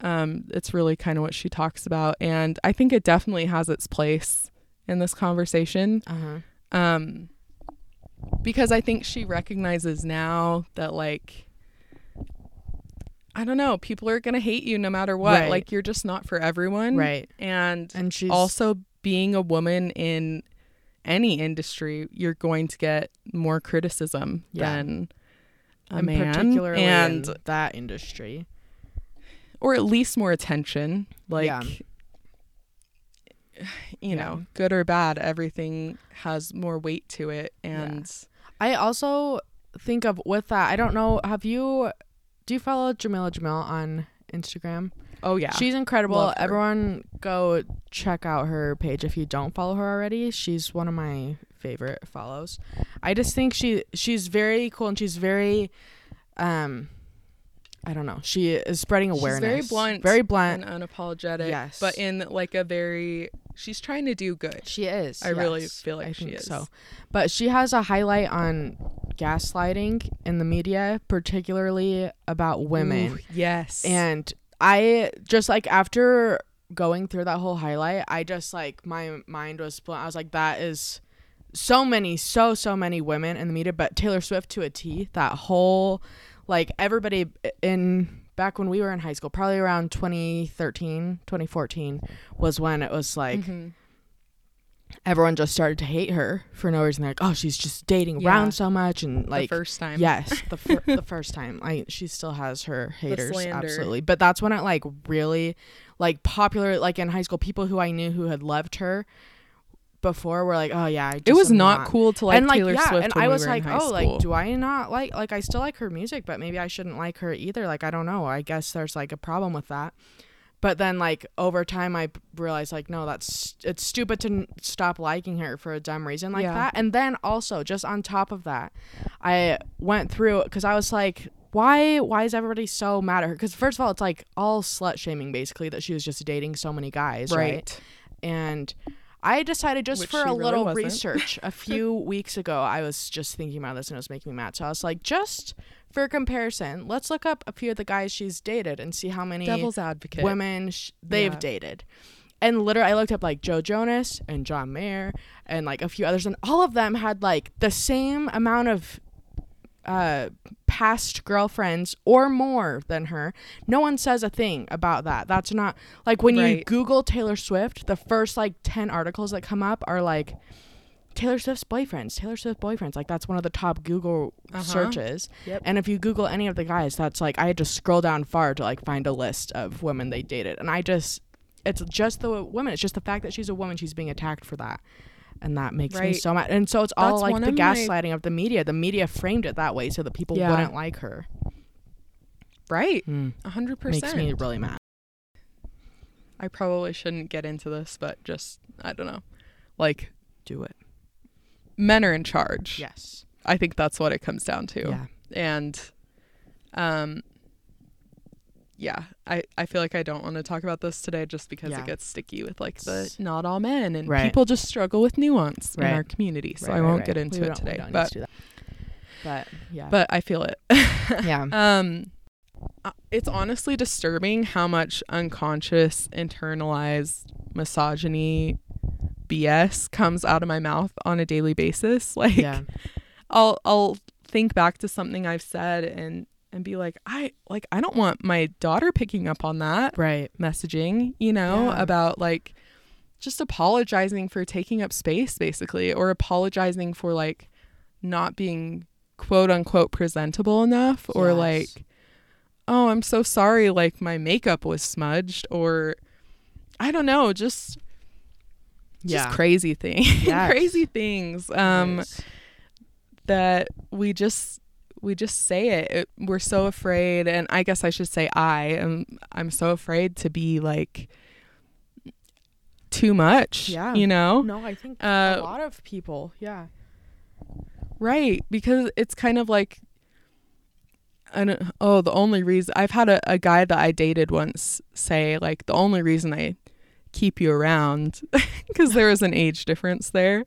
Speaker 1: um, it's really kind of what she talks about, and I think it definitely has its place in this conversation.
Speaker 2: Uh-huh.
Speaker 1: Um, because I think she recognizes now that like I don't know, people are gonna hate you no matter what.
Speaker 2: Right.
Speaker 1: Like you're just not for everyone,
Speaker 2: Right.
Speaker 1: And
Speaker 2: And she's
Speaker 1: also being a woman in any industry, you're going to get more criticism
Speaker 2: Yeah.
Speaker 1: than a
Speaker 2: and
Speaker 1: man,
Speaker 2: particularly
Speaker 1: and
Speaker 2: in that industry.
Speaker 1: or at least more attention. Like,
Speaker 2: Yeah.
Speaker 1: you
Speaker 2: Yeah.
Speaker 1: know, good or bad, everything has more weight to it. And
Speaker 2: I also think of with that. I don't know. Have you? Do you follow Jamila Jamil on Instagram?
Speaker 1: Oh yeah,
Speaker 2: She's incredible. Everyone go check out her page if you don't follow her already. She's one of my favorite follows. I just think she she's very cool and she's very um I don't know. She is spreading awareness.
Speaker 1: She's very blunt
Speaker 2: Very blunt.
Speaker 1: and unapologetic.
Speaker 2: Yes.
Speaker 1: but in like a very, she's trying to do good.
Speaker 2: She is.
Speaker 1: I really feel like
Speaker 2: I
Speaker 1: she is.
Speaker 2: So, but she has a highlight on gaslighting in the media, particularly about women.
Speaker 1: Ooh, yes,
Speaker 2: And I just like after going through that whole highlight, I just like my mind was blown. I was like, that is so many, so so many women in the media, but Taylor Swift to a T. That whole like everybody in back when we were in high school, probably around 2013, 2014 was when it was like
Speaker 1: Mhm.
Speaker 2: Everyone just started to hate her for no reason. They're like, oh, she's just dating
Speaker 1: Yeah.
Speaker 2: around so much and like
Speaker 1: the first time.
Speaker 2: Yes, the fir- the first time. I she still has her haters absolutely. But that's when it like really like popular like in high school people who I knew who had loved her before were like, "Oh yeah, I just
Speaker 1: it was not cool to like
Speaker 2: and like
Speaker 1: Taylor
Speaker 2: yeah,
Speaker 1: Swift
Speaker 2: and
Speaker 1: when
Speaker 2: I
Speaker 1: we
Speaker 2: was
Speaker 1: were
Speaker 2: like, "Oh,
Speaker 1: school.
Speaker 2: like do I not like like I still like her music, but maybe I shouldn't like her either. Like I don't know. I guess there's like a problem with that." But then like over time i realized like no, that's it's stupid to n- stop liking her for a dumb reason like
Speaker 1: Yeah.
Speaker 2: that. And then also just on top of that, I went through cuz I was like why why is everybody so mad at her? Cuz first of all, it's like all slut shaming basically that she was just dating so many guys, right?
Speaker 1: right.
Speaker 2: and I decided just
Speaker 1: Which
Speaker 2: for a
Speaker 1: really
Speaker 2: little
Speaker 1: wasn't.
Speaker 2: research a few weeks ago, I was just thinking about this and it was making me mad. So I was like, just for comparison, let's look up a few of the guys she's dated and see how many
Speaker 1: Devil's advocate.
Speaker 2: women sh- they've
Speaker 1: Yeah.
Speaker 2: dated. And literally, I looked up like Joe Jonas and John Mayer and like a few others, and all of them had like the same amount of uh, past girlfriends or more than her. No one says a thing about that. That's not like when you Google Taylor Swift, the first like 10 articles that come up are like Taylor Swift's boyfriends, Taylor Swift boyfriends. Like that's one of the top Google
Speaker 1: Uh-huh.
Speaker 2: searches.
Speaker 1: Yep.
Speaker 2: And if you Google any of the guys, that's like I had to scroll down far to like find a list of women they dated. And I just it's just the women. It's just the fact that she's a woman, she's being attacked for that. And that makes me so mad. And so it's all
Speaker 1: That's
Speaker 2: like the
Speaker 1: of my-
Speaker 2: gaslighting of the media. The media framed it that way so that people
Speaker 1: Yeah.
Speaker 2: wouldn't like her.
Speaker 1: Right.
Speaker 2: Mm.
Speaker 1: A hundred percent Makes
Speaker 2: me really mad.
Speaker 1: I probably shouldn't get into this, but just I don't know. Like
Speaker 2: Do it.
Speaker 1: men are in charge.
Speaker 2: Yes.
Speaker 1: I think that's what it comes down to.
Speaker 2: Yeah.
Speaker 1: And um yeah, I, I feel like I don't want to talk about this today just because
Speaker 2: Yeah.
Speaker 1: it gets sticky with like the not all men and
Speaker 2: Right.
Speaker 1: people just struggle with nuance in our community. So
Speaker 2: Right,
Speaker 1: I won't
Speaker 2: right.
Speaker 1: get into
Speaker 2: We
Speaker 1: it today. But
Speaker 2: to. But yeah.
Speaker 1: but I feel it.
Speaker 2: yeah.
Speaker 1: Um, uh, it's honestly disturbing how much unconscious, internalized misogyny BS comes out of my mouth on a daily basis. Like,
Speaker 2: yeah.
Speaker 1: I'll I'll think back to something I've said and and be like, I like I don't want my daughter picking up on that
Speaker 2: Right.
Speaker 1: messaging, you know,
Speaker 2: Yeah.
Speaker 1: about like just apologizing for taking up space basically or apologizing for like not being quote unquote presentable enough or
Speaker 2: Yes.
Speaker 1: like oh, I'm so sorry like my makeup was smudged or I don't know, just just
Speaker 2: Yeah.
Speaker 1: crazy things.
Speaker 2: Yes.
Speaker 1: crazy things um that we just we just say it. it. We're so afraid and I guess I should say I am I'm so afraid to be like too much,
Speaker 2: Yeah.
Speaker 1: you know?
Speaker 2: No, I think
Speaker 1: Uh,
Speaker 2: a lot of people. Yeah.
Speaker 1: Right, because it's kind of like and oh, the only reason I've had a, a guy that I dated once say like the only reason I keep you around because there was an age difference there.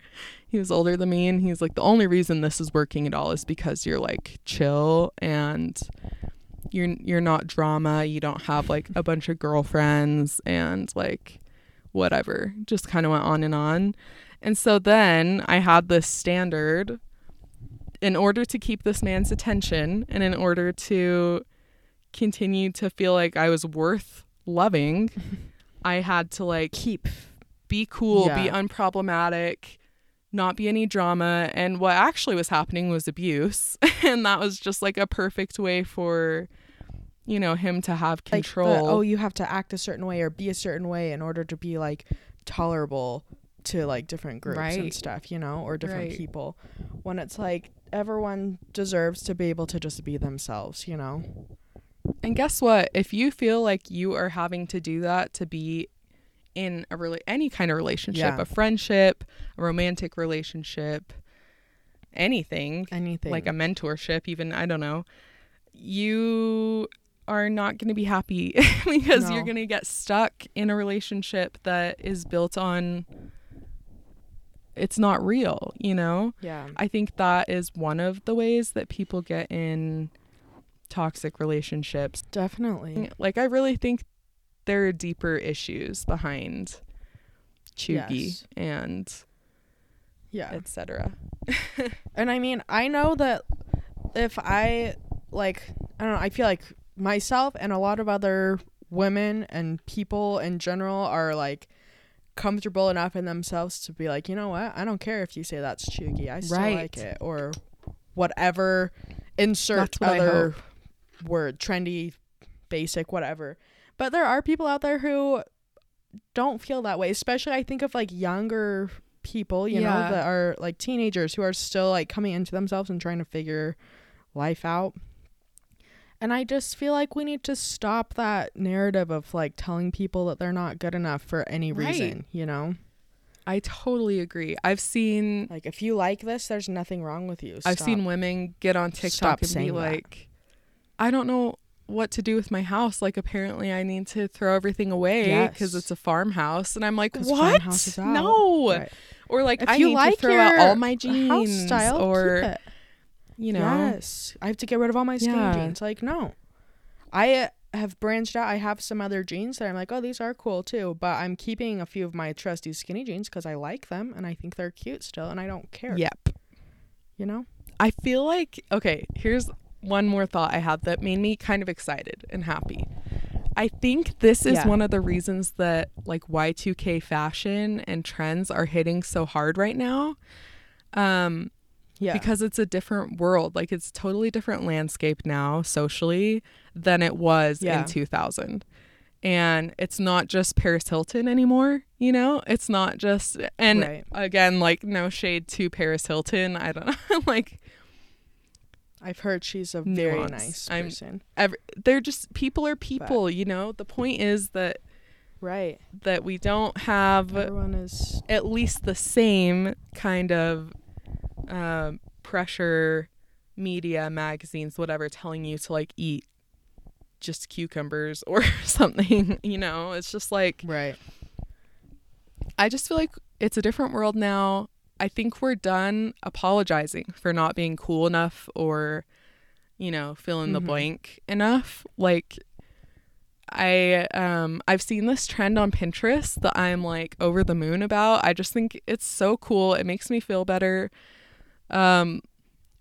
Speaker 1: He was older than me and he's like the only reason this is working at all is because you're like chill and you're you're not drama, you don't have like a bunch of girlfriends and like whatever. Just kind of went on and on. And so then I had this standard in order to keep this man's attention and in order to continue to feel like I was worth loving, I had to like
Speaker 2: Keep.
Speaker 1: be cool, be unproblematic, not be any drama. And what actually was happening was abuse. and that was just like a perfect way for, you know, him to have
Speaker 2: Like the,
Speaker 1: control.
Speaker 2: oh, you have to act a certain way or be a certain way in order to be like tolerable to like different groups
Speaker 1: Right.
Speaker 2: and stuff, you know, or different
Speaker 1: Right.
Speaker 2: people. When it's like everyone deserves to be able to just be themselves, you know.
Speaker 1: And guess what? If you feel like you are having to do that to be in a really any kind of relationship,
Speaker 2: Yeah.
Speaker 1: a friendship, a romantic relationship, anything,
Speaker 2: Anything
Speaker 1: like a mentorship, even I don't know, you are not going to be happy because you're going to get stuck in a relationship that is built on it's not real, you know?
Speaker 2: yeah.
Speaker 1: I think that is one of the ways that people get in toxic relationships.
Speaker 2: Definitely.
Speaker 1: Like I really think there are deeper issues behind Cheugy
Speaker 2: Yes.
Speaker 1: and
Speaker 2: Yeah.
Speaker 1: etc.
Speaker 2: And I mean, I know that if I like, I don't know, I feel like myself and a lot of other women and people in general are like comfortable enough in themselves to be like, you know what? I don't care if you say that's cheugy. I still
Speaker 1: Right.
Speaker 2: like it or whatever. Insert
Speaker 1: what
Speaker 2: other word, trendy, basic, whatever. But there are people out there who don't feel that way. Especially, I think of like younger people, you
Speaker 1: Yeah.
Speaker 2: know, that are like teenagers who are still like coming into themselves and trying to figure life out. And I just feel like we need to stop that narrative of like telling people that they're not good enough for any
Speaker 1: Right.
Speaker 2: reason, you know?
Speaker 1: I totally agree. I've seen
Speaker 2: Like if you like this, there's nothing wrong with you.
Speaker 1: I've seen women get on TikTok
Speaker 2: Stop
Speaker 1: and be
Speaker 2: saying that.
Speaker 1: like, I don't know what to do with my house. Like, apparently, I need to throw everything away because
Speaker 2: Yes.
Speaker 1: it's a farmhouse. And I'm like, what?
Speaker 2: farmhouse is out.
Speaker 1: No.
Speaker 2: Right.
Speaker 1: Or like,
Speaker 2: If
Speaker 1: I need
Speaker 2: like
Speaker 1: to throw out all my jeans.
Speaker 2: style,
Speaker 1: or you know,
Speaker 2: Yes. I have to get rid of all my skinny
Speaker 1: Yeah.
Speaker 2: jeans. Like, no. I uh, have branched out. I have some other jeans that I'm like, oh, these are cool too. But I'm keeping a few of my trusty skinny jeans because I like them and I think they're cute still and I don't care.
Speaker 1: yep.
Speaker 2: You know?
Speaker 1: I feel like okay, here's one more thought I had that made me kind of excited and happy. I think this is
Speaker 2: Yeah.
Speaker 1: one of the reasons that like Y2K fashion and trends are hitting so hard right now. Um
Speaker 2: Yeah.
Speaker 1: because it's a different world. Like it's totally different landscape now socially than it was
Speaker 2: Yeah.
Speaker 1: in 2000. And it's not just Paris Hilton anymore, you know? It's not just and
Speaker 2: Right.
Speaker 1: again like no shade to Paris Hilton. I don't know. like
Speaker 2: I've heard she's a very
Speaker 1: Nuance.
Speaker 2: nice
Speaker 1: I'm-
Speaker 2: person.
Speaker 1: every, they're just people are people, you know? The point is that
Speaker 2: Right.
Speaker 1: that we don't have
Speaker 2: Everyone is.
Speaker 1: at least the same kind of um, pressure media magazines whatever telling you to like eat just cucumbers or something you know it's just like
Speaker 2: Right.
Speaker 1: i just feel like it's a different world now i think we're done apologizing for not being cool enough or you know fill in the
Speaker 2: Mhm.
Speaker 1: blank enough like I um I've seen this trend on Pinterest that I'm like over the moon about. I just think it's so cool. It makes me feel better um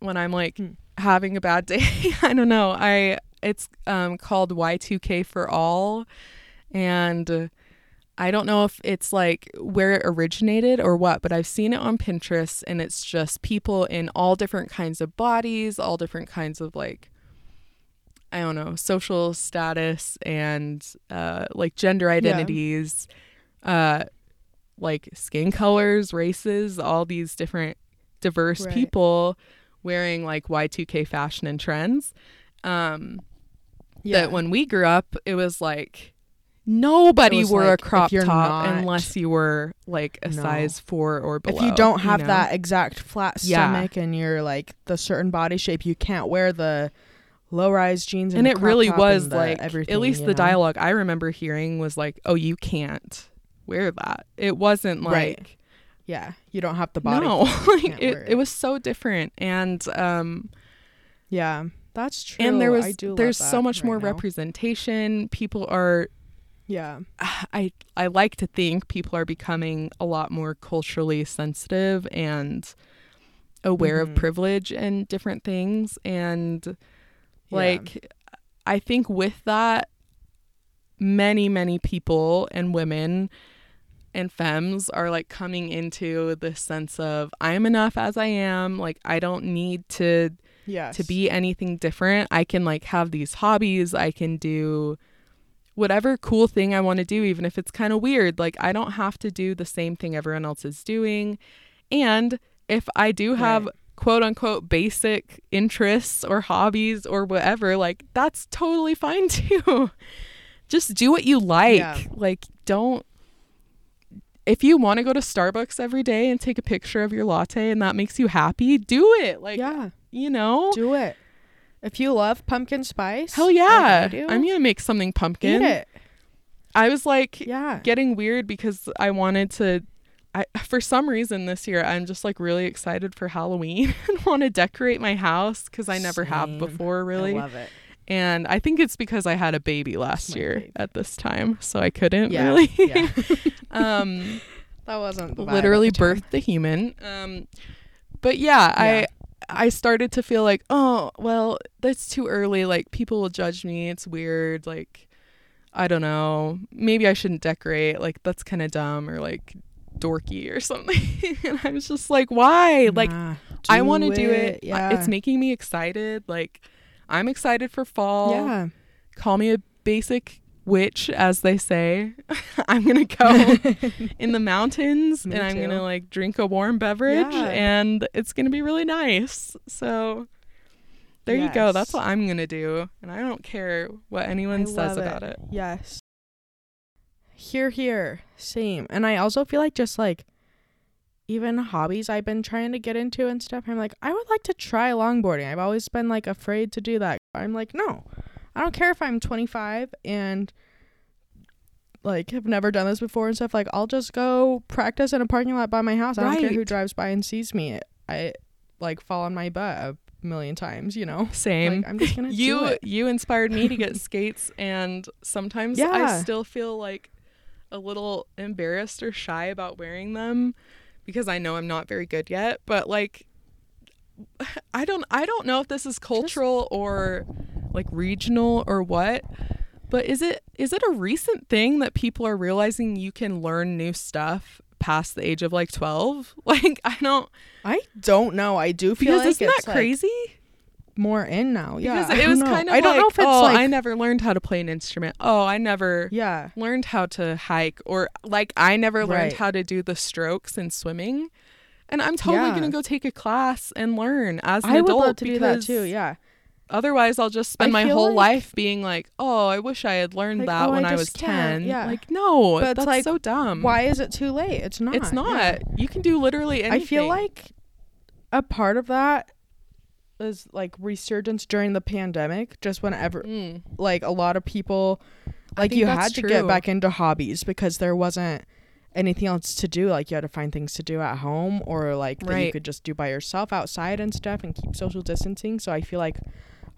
Speaker 1: when I'm like
Speaker 2: Hmm.
Speaker 1: having a bad day. I don't know. I it's um called Y2K for all and I don't know if it's like where it originated or what, but I've seen it on Pinterest and it's just people in all different kinds of bodies, all different kinds of like I don't know, social status and uh like gender identities, uh like skin colors, races, all these different diverse
Speaker 2: Right.
Speaker 1: people wearing like Y2K fashion and trends. Um
Speaker 2: Yeah.
Speaker 1: that when we grew up, it was like nobody wore
Speaker 2: like,
Speaker 1: a crop top
Speaker 2: not-
Speaker 1: unless you were like a
Speaker 2: No.
Speaker 1: size four or below.
Speaker 2: if you don't have
Speaker 1: know?
Speaker 2: that exact flat
Speaker 1: Yeah.
Speaker 2: stomach and you're like the certain body shape, you can't wear the low rise jeans. And,
Speaker 1: and it really was like
Speaker 2: everything.
Speaker 1: at least the
Speaker 2: know?
Speaker 1: dialogue I remember hearing was like, "Oh, you can't wear that." It wasn't like
Speaker 2: Right. Yeah, you don't have the body.
Speaker 1: no, like it, it
Speaker 2: it.
Speaker 1: was so different, and um,
Speaker 2: Yeah, that's true.
Speaker 1: and there was there's so much
Speaker 2: right
Speaker 1: more
Speaker 2: now.
Speaker 1: representation. People are
Speaker 2: Yeah,
Speaker 1: I I like to think people are becoming a lot more culturally sensitive and aware
Speaker 2: Mhm.
Speaker 1: of privilege and different things and
Speaker 2: Yeah.
Speaker 1: like I think with that many many people and women and femmes are like coming into this sense of I'm enough as I am like I don't need to
Speaker 2: yeah,
Speaker 1: to be anything different. I can like have these hobbies. I can do whatever cool thing I want to do, even if it's kind of weird. Like, I don't have to do the same thing everyone else is doing. And if I do have
Speaker 2: Right.
Speaker 1: quote unquote basic interests or hobbies or whatever, like, that's totally fine too. Just do what you like.
Speaker 2: Yeah.
Speaker 1: Like, don't. If you want to go to Starbucks every day and take a picture of your latte and that makes you happy, do it. Like,
Speaker 2: yeah,
Speaker 1: you know,
Speaker 2: do it. If you love pumpkin spice,
Speaker 1: Hell
Speaker 2: like
Speaker 1: yeah.
Speaker 2: I
Speaker 1: I'm gonna make something pumpkin.
Speaker 2: eat it.
Speaker 1: I was like
Speaker 2: Yeah,
Speaker 1: getting weird because I wanted to I for some reason this year I'm just like really excited for Halloween and want to decorate my house because I never have before really.
Speaker 2: I love it.
Speaker 1: and I think it's because I had a baby last year
Speaker 2: baby.
Speaker 1: at this time, so I couldn't
Speaker 2: Yeah,
Speaker 1: really
Speaker 2: yeah.
Speaker 1: um
Speaker 2: that wasn't
Speaker 1: literally birthed the human. Um, but yeah,
Speaker 2: Yeah.
Speaker 1: I started to feel like, oh, well, that's too early. Like people will judge me. It's weird. Like I don't know. Maybe I shouldn't decorate. Like that's kind of dumb or like dorky or something. and I was just like, why? Like
Speaker 2: Nah,
Speaker 1: I want to do it.
Speaker 2: Yeah,
Speaker 1: It's making me excited. Like I'm excited for fall.
Speaker 2: yeah.
Speaker 1: Call me a basic witch, as they say. I'm gonna go in the mountains
Speaker 2: Me
Speaker 1: and I'm
Speaker 2: too.
Speaker 1: gonna like drink a warm beverage
Speaker 2: Yeah.
Speaker 1: and it's gonna be really nice. So there you go. That's what I'm gonna do. And I don't care what anyone
Speaker 2: I
Speaker 1: says about it.
Speaker 2: Yes. Here, here, same. And I also feel like just like even hobbies I've been trying to get into and stuff. I'm like, I would like to try longboarding. I've always been like afraid to do that. I'm like, no, I don't care if I'm 25 and like have never done this before and stuff. Like, I'll just go practice in a parking lot by my house. I don't care who drives by and sees me. I like fall on my butt a million times, you know?
Speaker 1: Same.
Speaker 2: Like, I'm just gonna do
Speaker 1: you
Speaker 2: it.
Speaker 1: you inspired me to get skates and sometimes I
Speaker 2: Yeah.
Speaker 1: still feel like a little embarrassed or shy about wearing them because I know I'm not very good yet, but like I don't I don't know if this is cultural or like regional or what. But is it is it a recent thing that people are realizing you can learn new stuff past the age of like 12? Like I don't
Speaker 2: I don't know. I do feel
Speaker 1: because
Speaker 2: like
Speaker 1: isn't
Speaker 2: it's
Speaker 1: that
Speaker 2: like,
Speaker 1: crazy?
Speaker 2: more in now. Yeah,
Speaker 1: Because it was kind of
Speaker 2: I don't
Speaker 1: like,
Speaker 2: know if it's
Speaker 1: oh,
Speaker 2: like
Speaker 1: I never learned how to play an instrument. Oh, I never
Speaker 2: yeah,
Speaker 1: learned how to hike or like I never learned
Speaker 2: Right.
Speaker 1: how to do the strokes in swimming. And I'm totally
Speaker 2: Yeah.
Speaker 1: going to go take a class and learn as an
Speaker 2: I would
Speaker 1: adult
Speaker 2: love to do that too. Yeah,
Speaker 1: Otherwise, I'll just spend
Speaker 2: I
Speaker 1: my whole
Speaker 2: like-
Speaker 1: life being like, "Oh, I wish I had learned
Speaker 2: Like,
Speaker 1: that
Speaker 2: oh,
Speaker 1: when
Speaker 2: I
Speaker 1: I, was 10."
Speaker 2: Yeah.
Speaker 1: Like, no,
Speaker 2: But
Speaker 1: that's
Speaker 2: like,
Speaker 1: so dumb.
Speaker 2: Why is it too late? It's not.
Speaker 1: It's not.
Speaker 2: Yeah.
Speaker 1: You can do literally anything.
Speaker 2: I feel like a part of that is like resurgence during the pandemic, just whenever
Speaker 1: Mm.
Speaker 2: like a lot of people like you had to get back into hobbies because there wasn't anything else to do like you had to find things to do at home or like that you could just do by yourself outside and stuff and keep social distancing so i feel like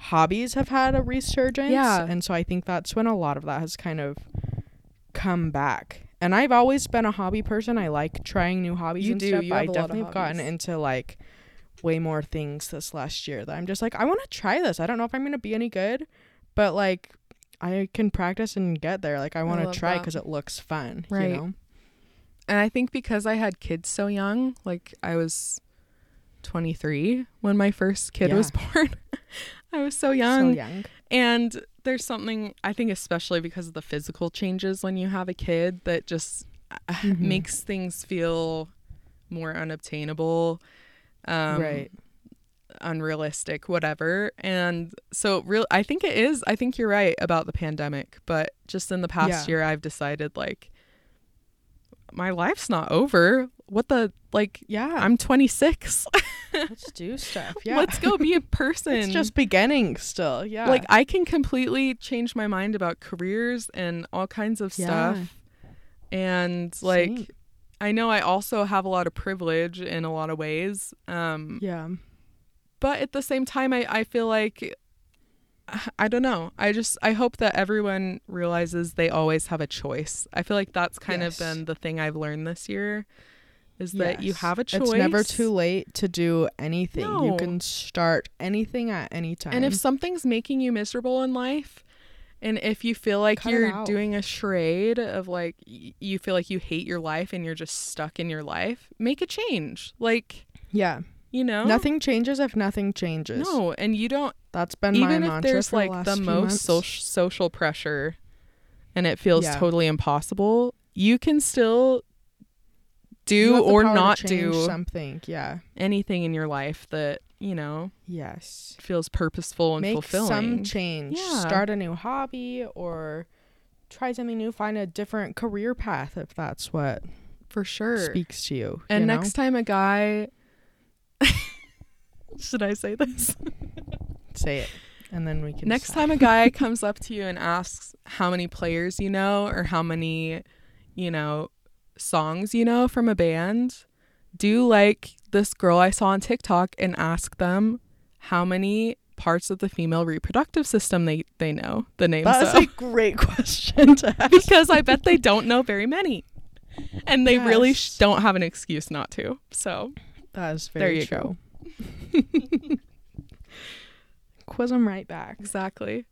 Speaker 2: hobbies have had a resurgence
Speaker 1: Yeah.
Speaker 2: and so i think that's when a lot of that has kind of come back and i've always been a hobby person i like trying new hobbies
Speaker 1: You
Speaker 2: and
Speaker 1: do.
Speaker 2: stuff
Speaker 1: You
Speaker 2: i
Speaker 1: have lot of
Speaker 2: definitely have gotten into like way more things this last year that i'm just like i want to try this i don't know if i'm going to be any good but like I can practice and get there. Like I want to try because it looks fun.
Speaker 1: Right.
Speaker 2: You know?
Speaker 1: And I think because I had kids so young, like I was 23 when my first kid was born. I was so young.
Speaker 2: So young.
Speaker 1: And there's something I think especially because of the physical changes when you have a kid that just uh,
Speaker 2: Mhm.
Speaker 1: makes things feel more unobtainable. Um
Speaker 2: right.
Speaker 1: unrealistic whatever and so real i think it is i think you're right about the pandemic but just in the past
Speaker 2: Yeah.
Speaker 1: year i've decided like my life's not over what the like
Speaker 2: Yeah.
Speaker 1: i'm 26
Speaker 2: let's do stuff. Yeah.
Speaker 1: let's go be a person
Speaker 2: It's just beginning still. Yeah.
Speaker 1: like i can completely change my mind about careers and all kinds of
Speaker 2: Yeah.
Speaker 1: stuff and like
Speaker 2: Same.
Speaker 1: i know i also have a lot of privilege in a lot of ways um
Speaker 2: yeah.
Speaker 1: but at the same time I, I feel like i don't know i just i hope that everyone realizes they always have a choice i feel like that's kind
Speaker 2: Yes.
Speaker 1: of been the thing i've learned this year is that you have a choice
Speaker 2: It's never too late to do anything.
Speaker 1: No.
Speaker 2: You can start anything at any time.
Speaker 1: and if something's making you miserable in life and if you feel like
Speaker 2: Cut
Speaker 1: you're doing a charade of like y- you feel like you hate your life and you're just stuck in your life make a change like
Speaker 2: yeah.
Speaker 1: You know
Speaker 2: Nothing changes if nothing changes.
Speaker 1: no and you don't
Speaker 2: That's been my
Speaker 1: even if there's like
Speaker 2: the,
Speaker 1: the, most social social pressure and it feels
Speaker 2: Yeah.
Speaker 1: totally impossible you can still do or not do
Speaker 2: something. Yeah.
Speaker 1: anything in your life that you know
Speaker 2: Yes.
Speaker 1: feels purposeful and
Speaker 2: make
Speaker 1: fulfilling
Speaker 2: some change
Speaker 1: Yeah.
Speaker 2: start a new hobby or try something new find a different career path if that's what
Speaker 1: for sure
Speaker 2: speaks to you
Speaker 1: and
Speaker 2: you know?
Speaker 1: next time a guy should i say this
Speaker 2: say it and then we can
Speaker 1: next
Speaker 2: decide.
Speaker 1: time a guy comes up to you and asks how many players you know or how many you know songs you know from a band do like this girl i saw on tiktok and ask them how many parts of the female reproductive system they they know the names of.
Speaker 2: that's
Speaker 1: of
Speaker 2: a great question to ask
Speaker 1: because i bet they don't know very many and they really sh- don't have an excuse not to so
Speaker 2: that is
Speaker 1: There
Speaker 2: very
Speaker 1: you go.
Speaker 2: true quiz them right back.
Speaker 1: Exactly.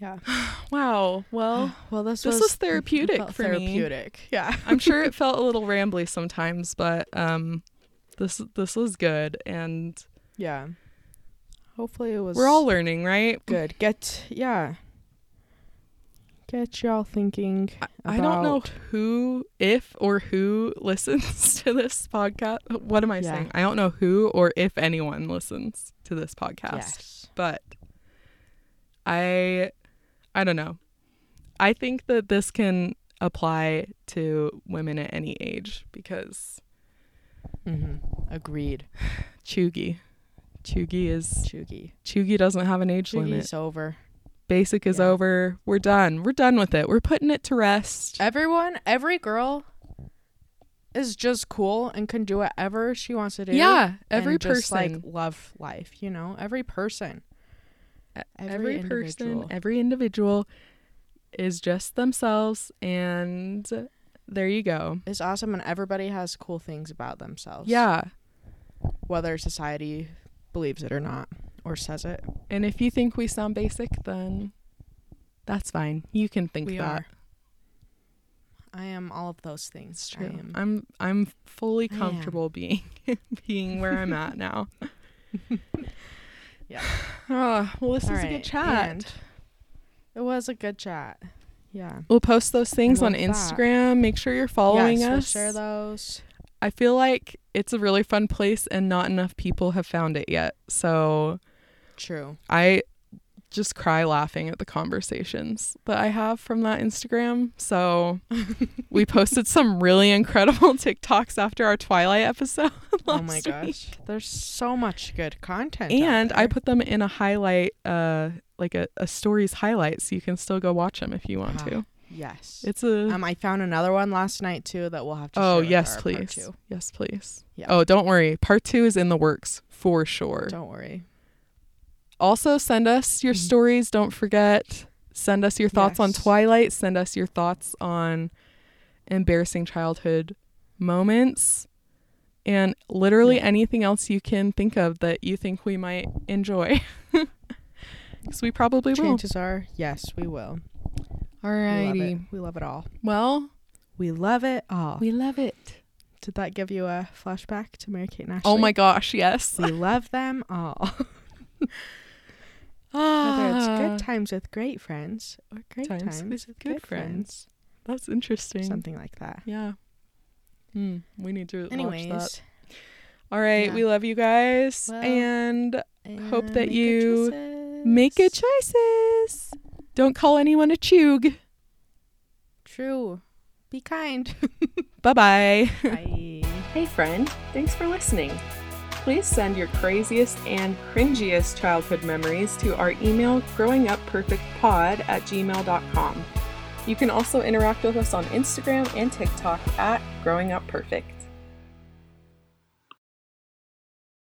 Speaker 2: Yeah.
Speaker 1: Wow. Well
Speaker 2: well this,
Speaker 1: this
Speaker 2: was,
Speaker 1: was therapeutic for me.
Speaker 2: therapeutic. Yeah.
Speaker 1: I'm sure it felt a little rambly sometimes, but um, this this was good, and
Speaker 2: yeah. Hopefully it was
Speaker 1: we're all learning, right?
Speaker 2: good. Get yeah get y'all thinking
Speaker 1: I don't know who, if or who listens to this podcast. What am I
Speaker 2: Yeah.
Speaker 1: saying? I don't know who or if anyone listens to this podcast,
Speaker 2: yes
Speaker 1: but I, I don't know. I think that this can apply to women at any age because
Speaker 2: mm-hmm. agreed
Speaker 1: Cheugy, Cheugy is
Speaker 2: Cheugy.
Speaker 1: Cheugy doesn't have an age limit.
Speaker 2: Cheugy's over.
Speaker 1: Basic is
Speaker 2: Yeah.
Speaker 1: over. We're done. We're done with it. We're putting it to rest.
Speaker 2: Everyone, every girl is just cool and can do whatever she wants to do.
Speaker 1: yeah, every
Speaker 2: and just,
Speaker 1: person,
Speaker 2: like love life, you know? Every person. Every
Speaker 1: every, person, every individual is just themselves, and there you go.
Speaker 2: It's awesome and everybody has cool things about themselves.
Speaker 1: Yeah,
Speaker 2: Whether society believes it or not or says it.
Speaker 1: and if you think we sound basic, then that's fine. You can think
Speaker 2: we
Speaker 1: that.
Speaker 2: are. I am all of those things.
Speaker 1: True.
Speaker 2: I am.
Speaker 1: I'm I'm fully comfortable being being where I'm at now.
Speaker 2: Yeah.
Speaker 1: Ah, well, this
Speaker 2: All
Speaker 1: was a good chat.
Speaker 2: and It was a good chat. Yeah.
Speaker 1: We'll post those things on
Speaker 2: love that.
Speaker 1: Instagram. Make sure you're following
Speaker 2: yes, we'll
Speaker 1: us.
Speaker 2: share those.
Speaker 1: I feel like it's a really fun place and not enough people have found it yet. So
Speaker 2: True.
Speaker 1: I just cry laughing at the conversations that I have from that Instagram. So we posted some really incredible TikToks after our Twilight episode.
Speaker 2: oh my
Speaker 1: week.
Speaker 2: gosh. There's so much good content.
Speaker 1: And I put them in a highlight, uh, like a, a stories highlight, so you can still go watch them if you want
Speaker 2: Ah,
Speaker 1: to.
Speaker 2: Yes.
Speaker 1: It's a
Speaker 2: um, I found another one last night too that we'll have to.
Speaker 1: oh yes, please, yes please.
Speaker 2: Yeah.
Speaker 1: Oh, don't worry, part two is in the works for sure.
Speaker 2: Don't worry.
Speaker 1: Also, send us your
Speaker 2: Mhm.
Speaker 1: stories. Don't forget. Send us your thoughts on Twilight. Send us your thoughts on embarrassing childhood moments. And literally
Speaker 2: Yeah.
Speaker 1: anything else you can think of that you think we might enjoy. Because we probably will.
Speaker 2: Chances are, yes, we will. We love it.
Speaker 1: Alrighty.
Speaker 2: We love it all.
Speaker 1: Well,
Speaker 2: We love it all.
Speaker 1: we love it.
Speaker 2: Did that give you a flashback to Mary Kate and Ashley?
Speaker 1: Oh my gosh, yes.
Speaker 2: We love them all. Whether it's
Speaker 1: Ah,
Speaker 2: good times with great friends or great
Speaker 1: Times
Speaker 2: times,
Speaker 1: with
Speaker 2: with
Speaker 1: good
Speaker 2: good friends.
Speaker 1: That's interesting.
Speaker 2: Something like that.
Speaker 1: Yeah. Hmm. We need to watch that.
Speaker 2: Anyways,
Speaker 1: All right.
Speaker 2: Yeah.
Speaker 1: We love you guys.
Speaker 2: Well,
Speaker 1: and Hope that
Speaker 2: make
Speaker 1: you
Speaker 2: choices.
Speaker 1: make good choices. Don't call anyone a cheug.
Speaker 2: True. Be kind.
Speaker 1: Bye bye.
Speaker 2: Bye.
Speaker 1: Hey, friend. Thanks for listening. Please send your craziest and cringiest childhood memories to our email growingupperfectpod at gmail.com. You can also interact with us on Instagram and TikTok at growingupperfect.